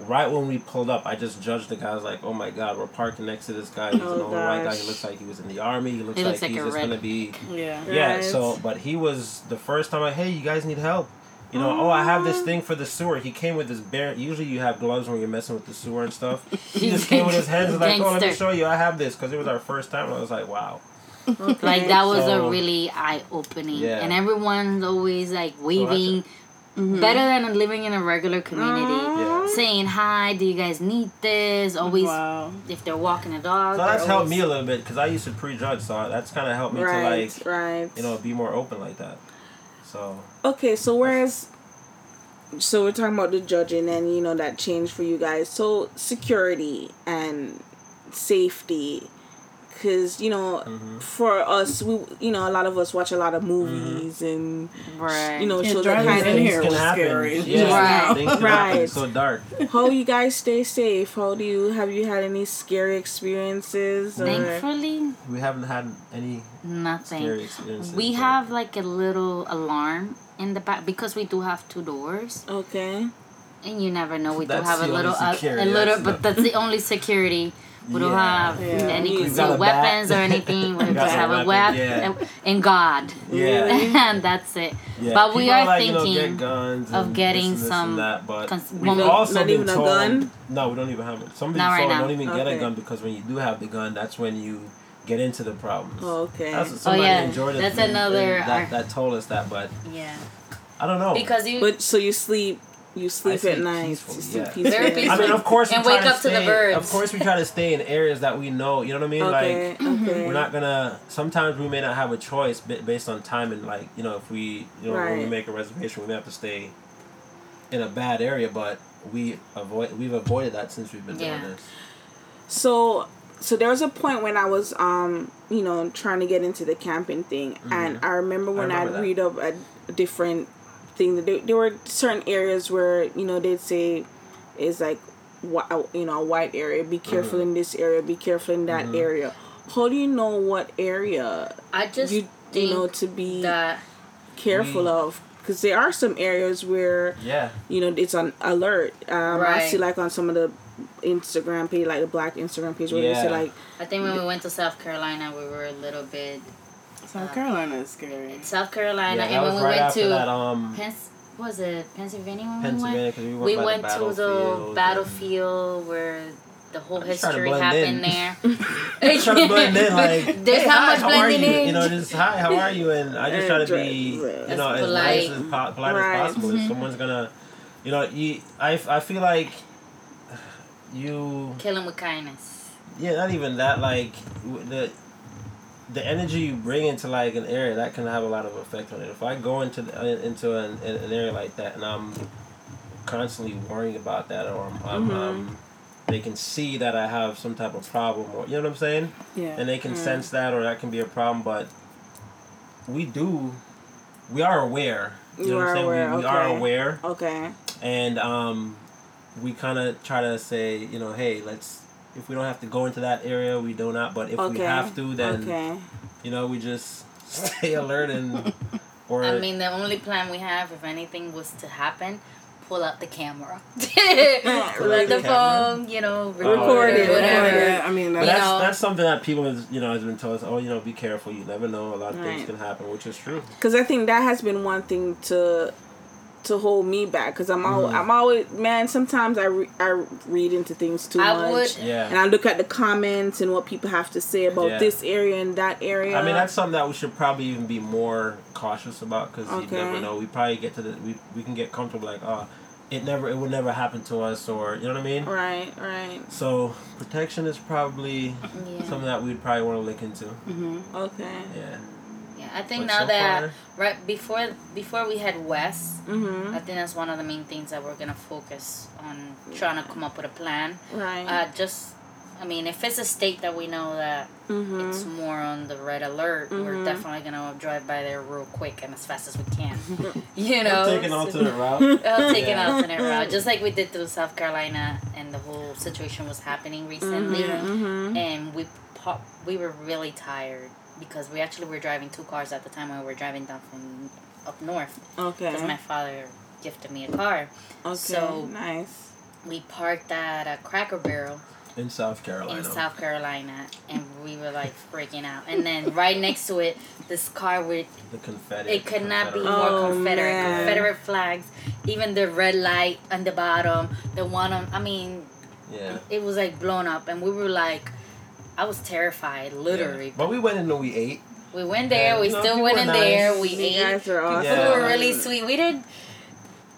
right when we pulled up, I just judged the guy. I was like, "Oh my God, we're parking next to this guy. He's Oh, an older white guy. He looks like he was in the army. He looks He like looks like he's just gonna be." yeah. Yeah. Right. So, but he was the first time. Like, hey, you guys need help. You know, oh, I have this oh. thing for the sewer. He came with his bare. Usually, you have gloves when you're messing with the sewer and stuff. He just came with his hands and like, oh, let me show you. I have this because it was our first time. And I was like, wow. Like that was So- a really eye opening, Yeah. and everyone's always like waving, Mm-hmm. better than living in a regular community. Yeah. Saying hi, do you guys need this? Always, Wow. if they're walking a dog. So that's they're helped always- me a little bit because I used to prejudge. So that's kind of helped me Right, to like, right. you know, be more open like that. So Okay, so whereas, so we're talking about the judging and you know that change for you guys. So security and safety, because you know, Mm-hmm. for us, we you know a lot of us watch a lot of movies and Right. you know Yeah, shows that kind in of. here can was happen. scary. Yeah, Right. things. Right. It's so dark. How you guys stay safe? How do you have you had any scary experiences? Or, Thankfully, We haven't had any nothing. scary experiences. We have like a little alarm in the back because we do have two doors, okay. and you never know. We That's do have a little, a, a little, that's but the- that's the only security. We don't have Yeah. any concealed got bat. weapons or anything. We We just have a weapon, weapon yeah. and, and God, Yeah. and that's it. Yeah, But we people are like, you know, thinking get guns of getting this and this some and that, but cons- we've when we- also Not been even a told, gun? No, we don't even have it. Somebody Not right told now. don't even get Okay. a gun because when you do have the gun, that's when you get into the problems. Oh, okay. That's what oh, somebody yeah. in Jordan That's another- that, that told us that, but Yeah, I don't know. because you But so you sleep, you sleep, sleep at night. peacefully, You sleep yeah. peacefully. Very I mean, of course, And try wake to up to the birds. Of course, we try to stay in areas that we know. You know what I mean? Okay. Like okay. we're not gonna. Sometimes we may not have a choice based on time and like you know if we you know when we make a reservation we may have to stay in a bad area, but we avoid we've avoided that since we've been Yeah. doing this. So so there was a point when I was um you know trying to get into the camping thing, and I remember when I remember would that. read up a, a different thing that there, there were certain areas where you know they'd say is like whi- you know a white area. Be mm-hmm. careful in this area. Be careful in that mm-hmm. area. How do you know what area I just you think you know to be that careful we- of? Because there are some areas where Yeah. you know it's on alert. Um, I see like on some of the Instagram page, like the black Instagram page, where they say like I think when we went to South Carolina, we were a little bit South Carolina is scary. South Carolina, yeah, and when we right went to that. Um, Pens- was it Pennsylvania when Pennsylvania we because we went? went, We went the to the battlefield and- where the whole history happened in. there. trying to blend in, like there's hey, how hi, much how are blending you? in. You know, just hi, how are you? And I just try to be, you As know, as polite. nice as po- polite Right. as possible. If someone's gonna, you know, you, I, I feel like you Kill him with kindness. yeah, not even that. Like the the energy you bring into like an area that can have a lot of effect on it. If I go into the, uh, into an, an area like that and I'm constantly worrying about that, or I'm, I'm, Mhm. um, they can see that I have some type of problem, or you know what I'm saying, Yeah. and they can Mm. sense that, or that can be a problem. But we do, we are aware. You, You know what are I'm saying? aware, We, we are okay. aware Okay. and um, we kind of try to say, you know, hey, let's. If we don't have to go into that area, we do not. But if we have to, then Okay. you know, we just stay alert and. Or I mean, the only plan we have, if anything was to happen, pull out the camera, pull out the the phone, you know, oh, Record record it, it, whatever. Yeah, I mean, that's, that's that's something that people has you know has been told us. Oh, you know, be careful. You never know. A lot of things can happen, which is true. Because I think that has been one thing to to hold me back. Because I'm al- Mhm. I'm always man. Sometimes I re- I read into things too I much. would- Yeah. And I look at the comments and what people have to say about Yeah. this area and that area. I mean, that's something that we should probably even be more cautious about because you never know. We probably get to the we we can get comfortable like, oh, it never it would never happen to us, or you know what I mean. right, right. So protection is probably Yeah. something that we'd probably want to look into. Okay. Yeah. Yeah, I think But now so that far- right before before we head west, Mm-hmm. I think that's one of the main things that we're gonna focus on trying to come up with a plan. Right. Uh, just, I mean, if it's a state that we know that mm-hmm. it's more on the red alert, we're Mhm. definitely gonna drive by there real quick and as fast as we can. you know, Taking an alternate route. I'll take an alternate route, just like we did through South Carolina, and the whole situation was happening recently, Mm-hmm. and we pop, we were really tired because we actually were driving two cars at the time when we were driving down from up north Okay. because my father gifted me a car. okay. so- nice. We parked at a Cracker Barrel In South Carolina. in South Carolina, and we were like freaking out. And then right next to it, this car with The Confederate. it could not be more Oh, Confederate. man. Confederate flags, even the red light on the bottom, the one on. I mean, Yeah. it was like blown up, and we were like, I was terrified, literally. Yeah. But we went in and we ate. We went there. Yeah, we you know, still went were in there. We You ate. guys are awesome. People Yeah. were really sweet. We did.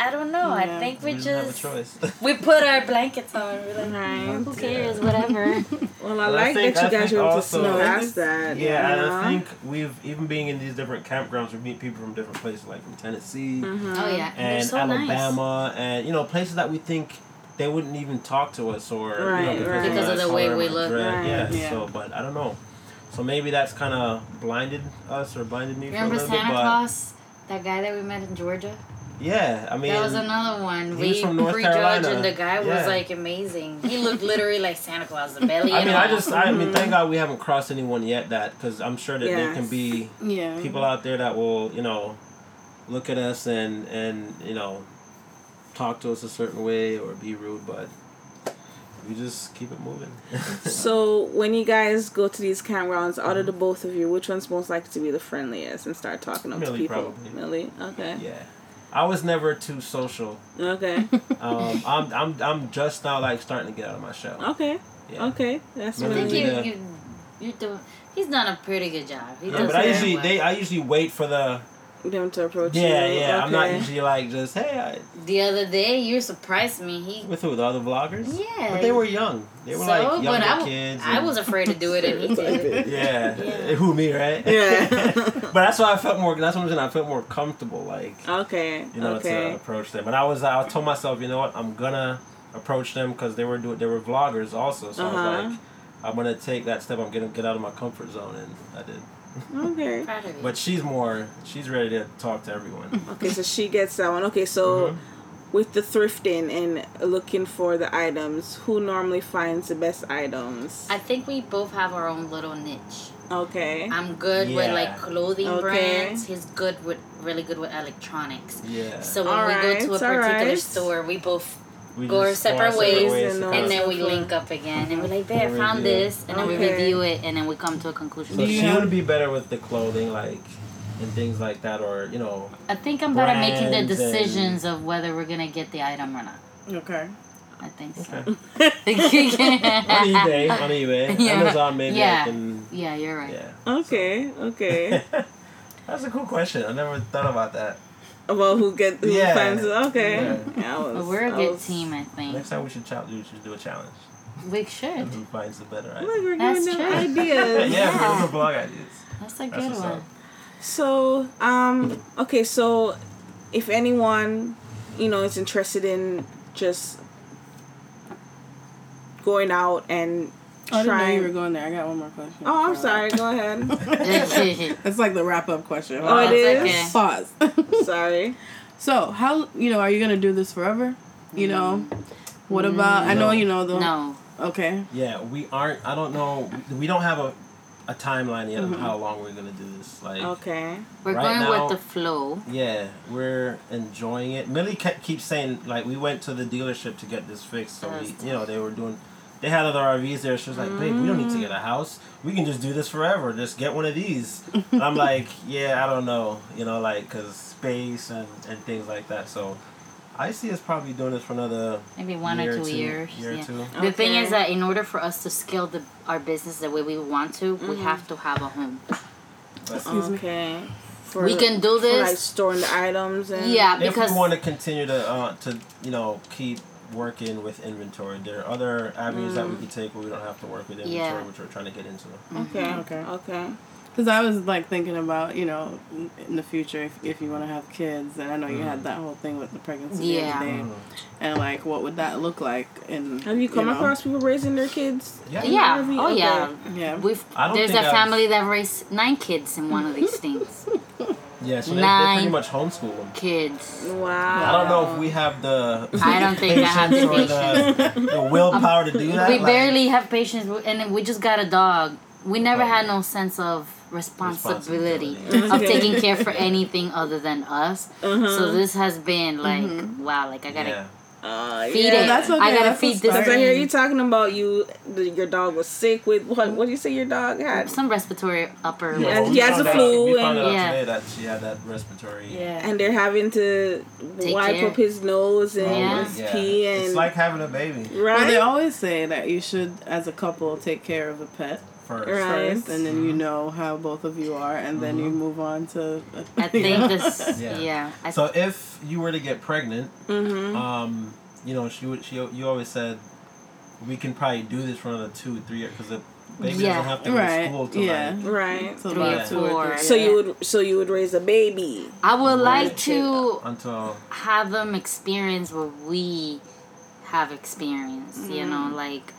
I don't know. I think we, We didn't have a just choice. we put our blankets on. We're like, Right. "Oh, who cares? Whatever. Well, I But I like think- that you guys were able to also- sneak past that. Yeah, you and know? I think we've even being in these different campgrounds, we meet people from different places, like from Tennessee Mhm. oh yeah, and, and so nice. Alabama, and you know places that we think they wouldn't even talk to us or you know, because, right. Because of the way we or look. Right. Yeah, Yeah. So, but I don't know. So maybe that's kind of blinded us or blinded me Remember for a little Santa bit. Claus? That guy that we met in Georgia? yeah, I mean, that was another one. he We was from North prejudged Carolina. and the guy was like amazing. He looked literally like Santa Claus, the belly I and mean, I just, I mean, thank mm-hmm. God we haven't crossed anyone yet that, because I'm sure that there can be yeah. people out there that will, you know, look at us and and you know, talk to us a certain way or be rude, but we just keep it moving. So when you guys go to these campgrounds, out of the both of you, which one's most likely to be the friendliest and start talking up to Millie, people? probably. Millie. Okay. yeah, I was never too social. Okay. Um, I'm I'm I'm just now like starting to get out of my shell. Okay. Yeah. Okay. That's I I think really you, Yeah. you, you're doing. He's done a pretty good job. He Yeah, does but I usually well. they I usually wait for the them to approach yeah you. yeah. yeah. I'm not usually like just hey I, The other day, you surprised me. He with who the other vloggers. yeah. But they were young. They were so, like but younger I, kids. I was afraid to do it, and he did. it. Yeah. Yeah. Who me, right? Yeah. but that's why I felt more. That's what I'm saying. I felt more comfortable, like Okay. you know, okay. to approach them. And I was, I told myself, you know what, I'm gonna approach them because they were doing, they were vloggers also. So I Uh-huh. was like, I'm gonna take that step. I'm gonna get out of my comfort zone, and I did. Okay. Proud of you. But she's more, she's ready to talk to everyone. Okay, so she gets that one. Okay, so Mhm. with the thrifting and looking for the items, who normally finds the best items? I think we both have our own little niche. Okay. I'm good with like clothing Okay. brands. He's good with really good with electronics. Yeah. So when we Alright, go to a particular alright. store, we both we go our just our separate ways, and to know- kinda- and then we link up again, and we're like, "Babe, I found this," and then we review it, and then we come to a conclusion. So Do she have- would be better with the clothing, like, and things like that, or you know, I think I'm better at making the brands and- decisions of whether we're gonna get the item or not. Okay. I think so. Okay. on eBay, on eBay, Yeah. Amazon. Maybe Yeah. Can. yeah, you're right. Yeah. Okay, okay. That's a cool question. I never thought about that. About who get who Yeah. finds it. Okay. Yeah. Yeah, was, But we're a I good was- team, I think. Next time we should challenge. We should do a challenge. We should. Who finds the better Look, idea? we're That's giving them true. ideas. yeah, we're looking for blog ideas. That's a That's good one. up. So, um, okay, so if anyone, you know, is interested in just going out and Oh, I didn't know trying. you were going there. I got one more question. oh, I'm sorry. Go ahead. That's like the wrap up question. Oh, it That's Pause. sorry. so, how, you know, are you going to do this forever? You know? What about, I know you know the. no. Okay. Yeah, we aren't. I don't know. We don't have a, a timeline yet Mm-hmm. of how long we're gonna do this. Like, Okay. We're Right going now- with the flow. yeah, we're enjoying it. Millie kept keeps saying like we went to the dealership to get this fixed, so Yes. we you know they were doing. They had other RVs there. She was like, "Babe, we don't need to get a house. We can just do this forever. Just get one of these." and I'm like, "Yeah, I don't know. You know, like because space and and things like that." So, I see us probably doing this for another Maybe one year or two two, years. Year or two. The thing is that in order for us to scale the our business the way we want to, Mm-hmm. we have to have a home. But Okay. For, We can do for, like storing the items and Yeah, if because we want to continue to uh, to you know keep working with inventory, there are other avenues that we mm. can take where we don't have to work with inventory, Yeah. which we're trying to get into. Mm-hmm. Okay. Okay. Okay. Because I was like thinking about, you know, in the future, if, if you want to have kids, and I know you had mm. that whole thing with the pregnancy Yeah. the other day, mm-hmm. and like, what would that look like? And Have you come know? across people raising their kids? Yeah. yeah, RV? oh Okay. yeah, Yeah. we've there's a think I've- family that raised nine kids in one of these things. Yeah, so they, they Nine. pretty much homeschool them. Kids. Wow. I don't know if we have the I don't think I have the patience or the, the willpower to do um, that. We like- barely have patience, w- and then we just got a dog. We never Oh. had no sense of responsibility, Responsibility. of taking care for anything other than us. Uh-huh. So this has been like, mm-hmm. wow, like I gotta Yeah. Uh, feed yeah. it. that's okay, I gotta that's feed this. Because I hear you talking about you, the, your dog was sick with what? What do you say your dog had? Some respiratory upper. Yeah, well, he has a flu We found and- out Yeah. today that she had that respiratory. Yeah. And they're having to Take wipe care. up his nose and Yeah. his Yeah. pee and It's like having a baby right. Well, they always say that you should, as a couple, take care of the pet first. Right. first, and then you know how both of you are, and then you move on to. I think this. Yeah. Yeah. I, So if you were to get pregnant, mm-hmm. um, you know, she would. She you always said we can probably do this for another two, three years because the baby Yeah. doesn't have to go to school till yeah. like right. So Three about or four. three, So yeah. you would so you would raise a baby. I would like to until have them experience what we have experienced. You know, like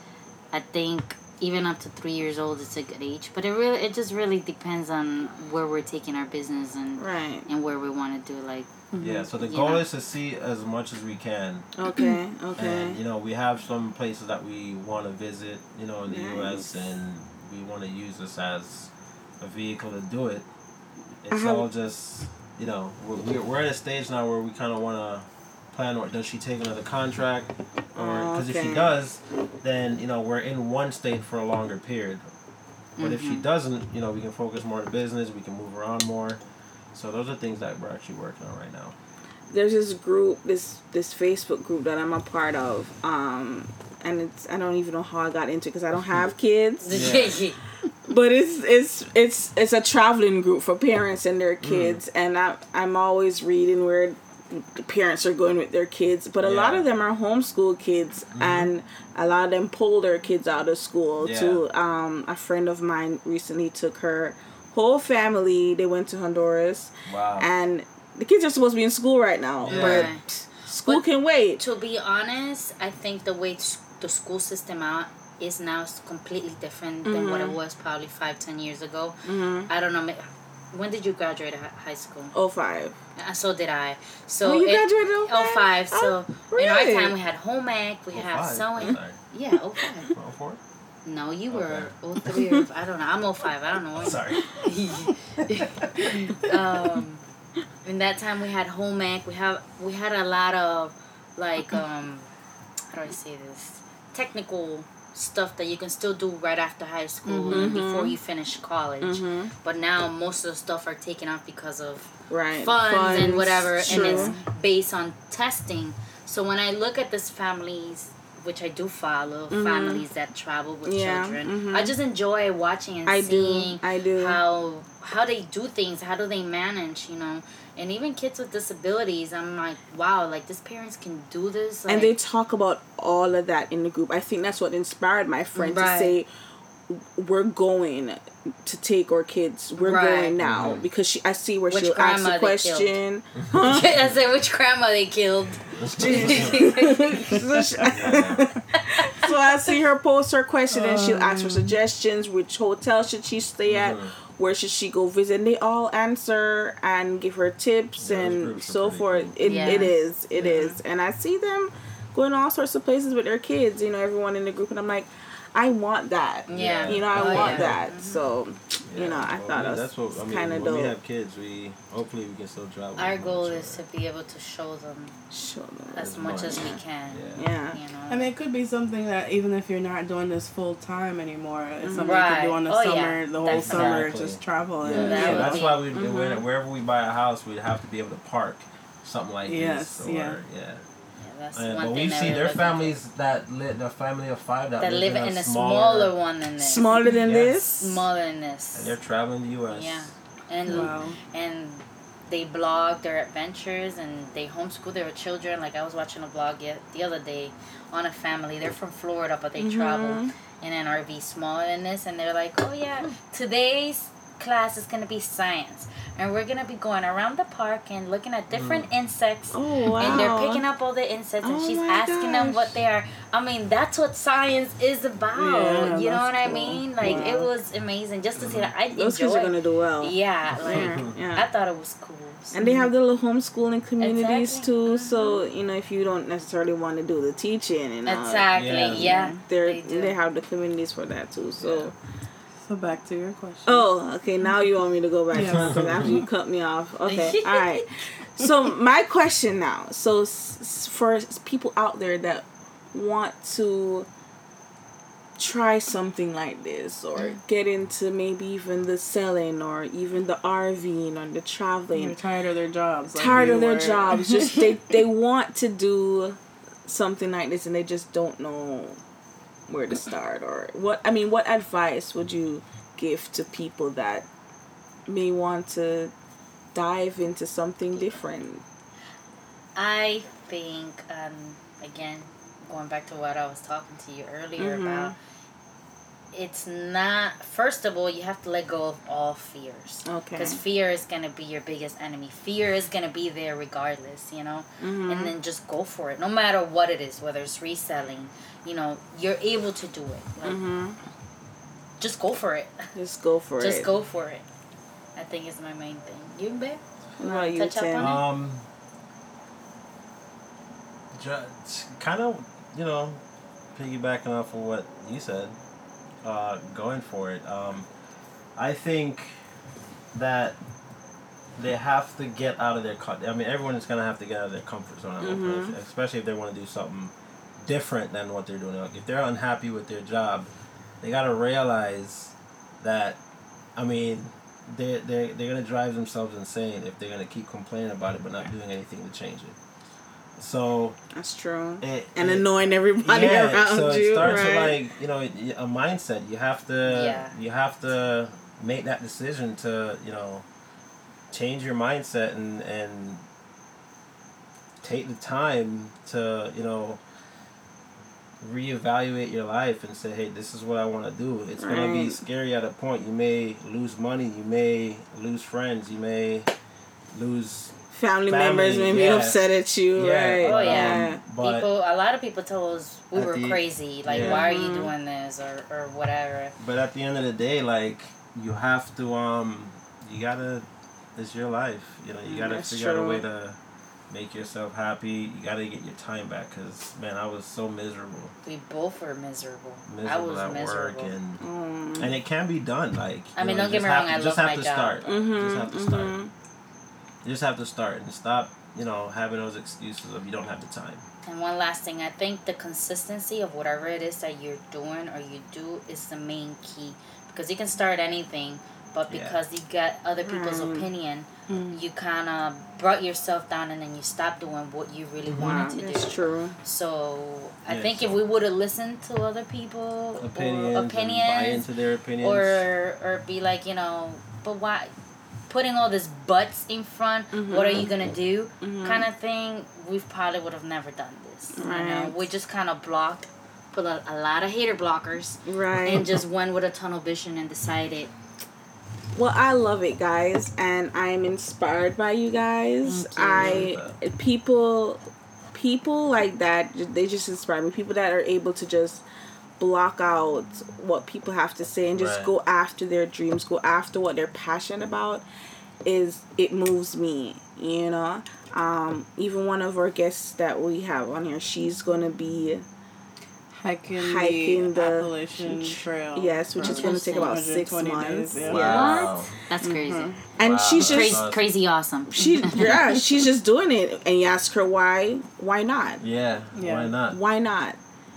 I think even up to three years old, it's a good age. But it really, it just really depends on where we're taking our business and Right. and where we want to do. Like, yeah. So the goal know. is to see as much as we can, Okay. Okay. and you know we have some places that we want to visit, you know, in the U.S. And we want to use this as a vehicle to do it. It's I have- all just you know we're we're, we're at a stage now where we kind of want to plan. Or does she take another contract? Or Oh, because if she does, then you know we're in one state for a longer period. But if Mm-hmm. she doesn't, you know, we can focus more on business. We can move around more. So those are things that we're actually working on right now. There's this group, this this Facebook group that I'm a part of. Um, and it's I don't even know how I got into because I don't have kids. Yeah. but it's it's it's it's a traveling group for parents and their kids and I, i'm always reading where the parents are going with their kids but a lot of them are homeschool kids and a lot of them pull their kids out of school Yeah. to um, a friend of mine recently took her whole family they went to honduras Wow. and the kids are supposed to be in school right now Yeah. but school But- can wait to be honest, I think the way the school system out is now s- completely different than what it Mm-hmm. was probably five, ten years ago. I don't know. Ma- When did you graduate high school? oh five Uh, So did I. So Oh, you it- graduated in 05? 05, So Oh, in our time we had home ec, we Oh, have sewing. Yeah, 05. Oh, four? No, you were Okay. 03 or I don't know. I'm 05. I don't know. Sorry. um, in that time we had home ec. We have we had a lot of like um, how do I say this? Technical stuff that you can still do right after high school and before you finish college. But now most of the stuff are taken off because of right funds, and whatever, True. and it's based on testing. So when I look at this families, which I do follow, mm-hmm. families that travel with yeah. children. Mm-hmm. I just enjoy watching and I seeing do. I do. how how they do things, how do they manage, you know. And even kids with disabilities, I'm like, wow, like these parents can do this. Like, and they talk about all of that in the group. I think that's what inspired my friend right. to say, "We're going to take our kids. We're right. going now mm-hmm. because she. I see where which she'll ask the question. Huh? I said which grandma they killed. so I see her post her question and she'll ask for suggestions. Which hotel should she stay at? Mm-hmm. Where should she go visit? And they all answer and give her tips yeah, and so forth. Cool. It, yeah. it is. It yeah. is. And I see them going all sorts of places with their kids. You know, everyone in the group, and I'm like I want that. Yeah. You know, I oh, want yeah. that. Mm-hmm. So, yeah, you know, I well, thought I mean, that's what I mean. Kind of when dope. we have kids, we hopefully we can still travel. Our goal is to be able to show them, show them as, much, much as we can. Yeah. yeah. You know? I mean, it could be something that even if you're not doing this full time anymore, it's mm-hmm. something right. you can do on the oh, summer, the whole summer, just travel. Yeah, that yeah that's why we mm-hmm. wherever we buy a house, we'd have to be able to park something like yes, this. Or, yeah. yeah that's and, one but thing. we see their families that live, the family of five that, that live, live in, in a, a smaller, smaller, one than this. Smaller than yes. this. Smaller than this. And they're traveling the U.S. Yeah, and wow. and they blog their adventures and they homeschool their children. Like I was watching a blog yet the other day on a family. They're from Florida, but they mm-hmm. travel in an RV smaller than this, and they're like, "Oh yeah, today's class is gonna be science." And we're gonna be going around the park and looking at different mm. insects. Oh wow! And they're picking up all the insects, and oh she's asking gosh. them what they are. I mean, that's what science is about. Yeah, you know what cool. I mean? Like wow. it was amazing just to see that. I those kids are gonna do well. Yeah, like yeah. I thought it was cool. And they have the little homeschooling communities exactly. too. So you know, if you don't necessarily want to do the teaching and exactly, yeah, yeah they they have the communities for that too. So. So back to your question. Oh, okay. Now you want me to go back yeah. to after you cut me off. Okay, all right. So my question now. So s- for people out there that want to try something like this or mm. get into maybe even the selling or even the RVing or the traveling. They're tired of their jobs. Tired of their jobs. just they they want to do something like this and they just don't know where to start or what I mean what advice would you give to people that may want to dive into something different? I think um again going back to what I was talking to you earlier mm-hmm. about it's not first of all you have to let go of all fears. Okay. Because fear is going to be your biggest enemy. Fear is going to be there regardless you know? Mm-hmm. and then just go for it no matter what it is whether it's reselling you know you're able to do it. Like mm-hmm. just go for it. Just go for just it. just go for it i think is my main thing. You babe? What you touch up on um just kind of you know piggybacking off of what you said uh, going for it. Um, I think that they have to get out of their. I mean, everyone is gonna have to get out of their comfort zone, mm-hmm. especially if they want to do something different than what they're doing. Like if they're unhappy with their job, they gotta realize that. I mean, they they they're gonna drive themselves insane if they're gonna keep complaining about it but not doing anything to change it. So that's true. It, and it, annoying everybody yeah, around so you. So it starts right? with like you know a mindset. You have to yeah. you have to make that decision to you know change your mindset and and take the time to you know reevaluate your life and say hey this is what i want to do it's right. going to be scary at a point you may lose money you may lose friends you may lose family, family members may be upset at you, yeah, right? Oh yeah. Um, people, a lot of people told us we were the, crazy. Like, yeah. why are you doing this or or whatever? But at the end of the day, like you have to um, you gotta. It's your life. You know, you gotta That's figure true. out a way to make yourself happy. You gotta get your time back, cause man, I was so miserable. We both were miserable. Miserable I was at miserable. work, and mm. and it can be done. Like I mean, know, don't get me wrong, I love my job. Start. Mm-hmm, just have to start. You just have to start and stop, you know, having those excuses of you don't have the time. And one last thing, I think the consistency of whatever it is that you're doing or you do is the main key. Because you can start anything, but because yeah. you get other people's mm. opinion, mm. you kind of brought yourself down and then you stopped doing what you really mm-hmm. wanted to do. That's do. true. So I think so. if we would have listened to other people opinions, or opinions, buy into their opinions, or or be like, you know, but why? Putting all this butts in front, mm-hmm. what are you gonna do? Mm-hmm. Kind of thing. We probably would have never done this. Right. You know, we just kind of blocked put a, a lot of hater blockers. Right. And just went with a tunnel vision and decided. Well, I love it, guys, and I'm inspired by you guys. You. I people people like that they just inspire me. People that are able to just block out what people have to say and just right. go after their dreams, go after what they're passionate about is it moves me, you know. Um, even one of our guests that we have on here, she's gonna be hiking, hiking the, the Appalachian Trail. Yes, which is going to take about six months. Days, yeah. Wow. What? That's crazy. Mm-hmm. And wow. she's just crazy, crazy awesome. She yeah, she's just doing it. And you ask her why? Why not? Yeah. yeah. Why not? Why not?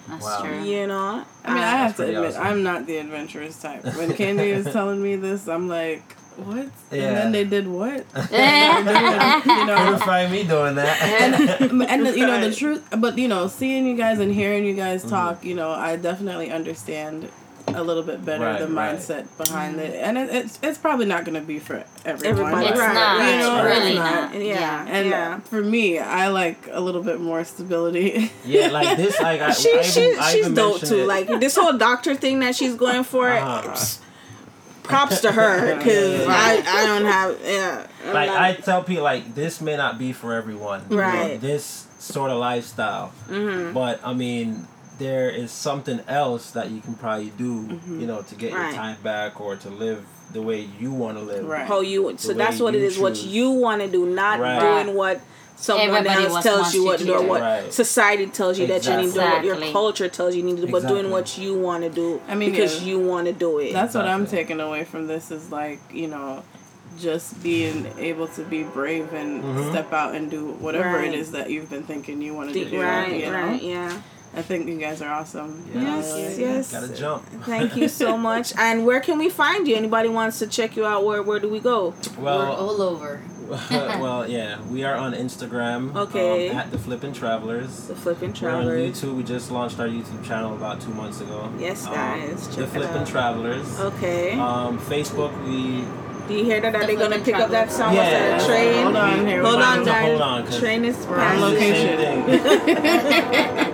That's wow. true. You know. I mean, I, I have to admit, awesome. I'm not the adventurous type. When Candi is telling me this, I'm like what? Yeah. And then they did what? you know, you find me doing that. and and the, you know the truth, but you know, seeing you guys and hearing you guys mm-hmm. talk, mm-hmm. you know, I definitely understand a little bit better right, the mindset right. behind mm-hmm. it, and it, it's it's probably not going to be for everyone. Everybody, it's right. not. You know, really not. not. Yeah. And yeah. for me, I like a little bit more stability. Yeah, like this. Like I, she, I even, she, I she's dope too. It. Like this whole doctor thing that she's going for. Uh-huh props to her because I, I don't have yeah. I'm like not, I tell people like this may not be for everyone. Right. You know, this sort of lifestyle, mm-hmm. but I mean there is something else that you can probably do. Mm-hmm. You know to get right. your time back or to live the way you want to live. Right. How you so that's what it is. Choose. What you want to do, not right. doing what someone Everybody else tells you what to do, or what right. society tells you exactly. that you need to do, what your culture tells you you need to do, but exactly. doing what you want to do I mean, because yeah, you want to do it. That's exactly. what I'm taking away from this is like, you know, just being able to be brave and mm-hmm. step out and do whatever right. it is that you've been thinking you wanted to do. Right, you know? right, yeah. I think you guys are awesome. Yes, yes. yes. Gotta jump. Thank you so much. and where can we find you? Anybody wants to check you out? Where Where do we go? Well, We're all over. well, yeah, we are on Instagram. Okay. Um, at the Flippin' Travelers. The Flippin' Travelers. We're on YouTube. We just launched our YouTube channel about two months ago. Yes, um, guys. Um, the Flippin' Travelers. Okay. Um, Facebook, we. Do you hear that? Are the they gonna pick up that song? Yeah. Train. Hold on here. Hold on, guys. Hold on. Train is we're on location.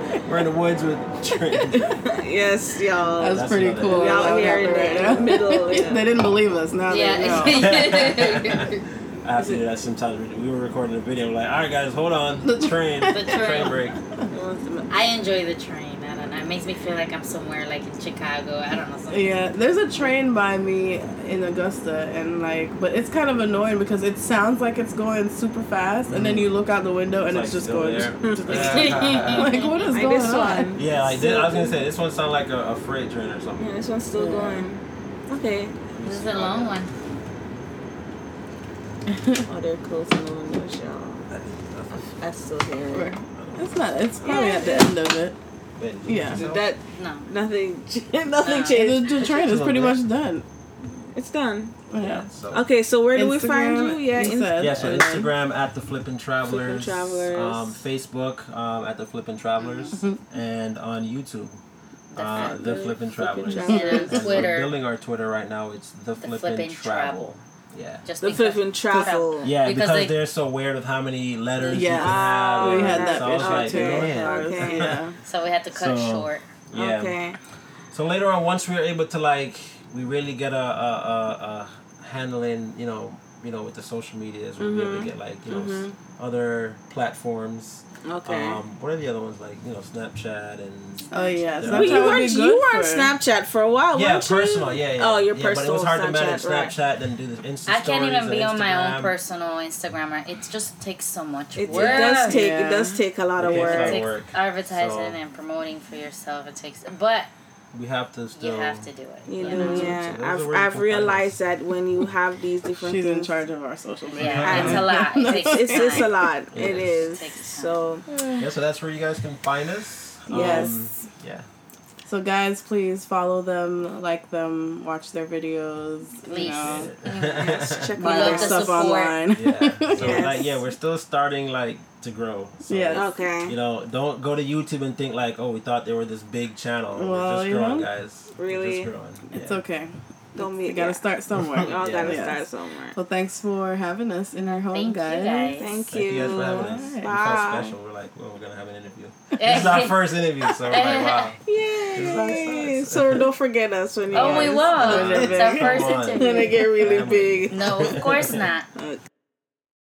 we're in the woods with train. yes, y'all. That's, That's pretty cool. Y'all here in the middle. Yeah. they didn't believe us. Now yeah. they know. I have to do that sometimes. We were recording a video. like, all right, guys, hold on. The train. the train. train break. I enjoy the train. I don't know. It makes me feel like I'm somewhere like in Chicago. I don't know. Something. Yeah, there's a train by me in Augusta, and like, but it's kind of annoying because it sounds like it's going super fast, and then mm-hmm. you look out the window and it's, it's like just going. Just like, what is going on? One. Yeah, like this, I was gonna say this one sounds like a, a, freight train or something. Yeah, this one's still yeah. going. Okay. This is a long one oh, they're closing the windows, y'all. I, I still hear it. It's not. It's probably yeah. at the end of it. Yeah. That no. Nothing. nothing uh, changed. The, the train is pretty much done. It's done. Yeah. So. Okay, so where do Instagram, we find you? Yeah, you said, yeah. So Instagram at the Flippin' Travelers. Flippin' Travelers. Um, Facebook um, at the Flippin' Travelers, mm-hmm. and on YouTube. The, uh, the Flippin' Travelers. And on Twitter. We're building our Twitter right now. It's the, the Flippin', Flippin Travel. Travel. Yeah. Just the flipping travel. Yeah, because, because they, are so weird with how many letters yeah. you can have. We had that. So I was like, okay. okay. yeah. So we had to cut so, short. Yeah. Okay. So later on, once we were able to like, we really get a, a, a, a handling, you know, you know, with the social medias, we'll mm-hmm. be able to mm-hmm. get like, you know, mm-hmm. Other platforms Okay. Um, what are the other ones like? You know, Snapchat and. Oh yeah, Snapchat well, you weren't you were on Snapchat for a while. Yeah, personal. You? Yeah, yeah. Oh, your yeah, personal. But it was hard Snapchat, to manage Snapchat, right. then do the Insta I can't even be on my own personal Instagram. It just takes so much it, work. It does take. Yeah. It does take a lot of work. It takes advertising so. and promoting for yourself. It takes, but we have to still. You have to do it. You know, yeah. So I've, I've realized that when you have these different. She's things, in charge of our social media. Yeah, it's a lot. It it's it's a lot. It, it is. So. Yeah, so that's where you guys can find us. Yes. Um, yeah. So guys, please follow them, like them, watch their videos. Please. You know, yes, check out their stuff support. online. Yeah. So yes. like yeah, we're still starting like to grow. So, yeah. Okay. You know, don't go to YouTube and think like, oh, we thought they were this big channel. Well, we're just growing, know, guys. Really? Growing. It's yeah. okay. Don't be. You gotta start somewhere. Y'all yeah. gotta yes. start somewhere. Well, thanks for having us in our home, Thank guys. You guys. Thank, Thank you. you guys for having us. Right. We felt special. We're like, well, we're gonna have an interview. this is our first interview, so we're like, wow. Yay! So don't forget us when oh, you. Oh, we will. It's our first interview. When it get really big. No, of course not. Okay.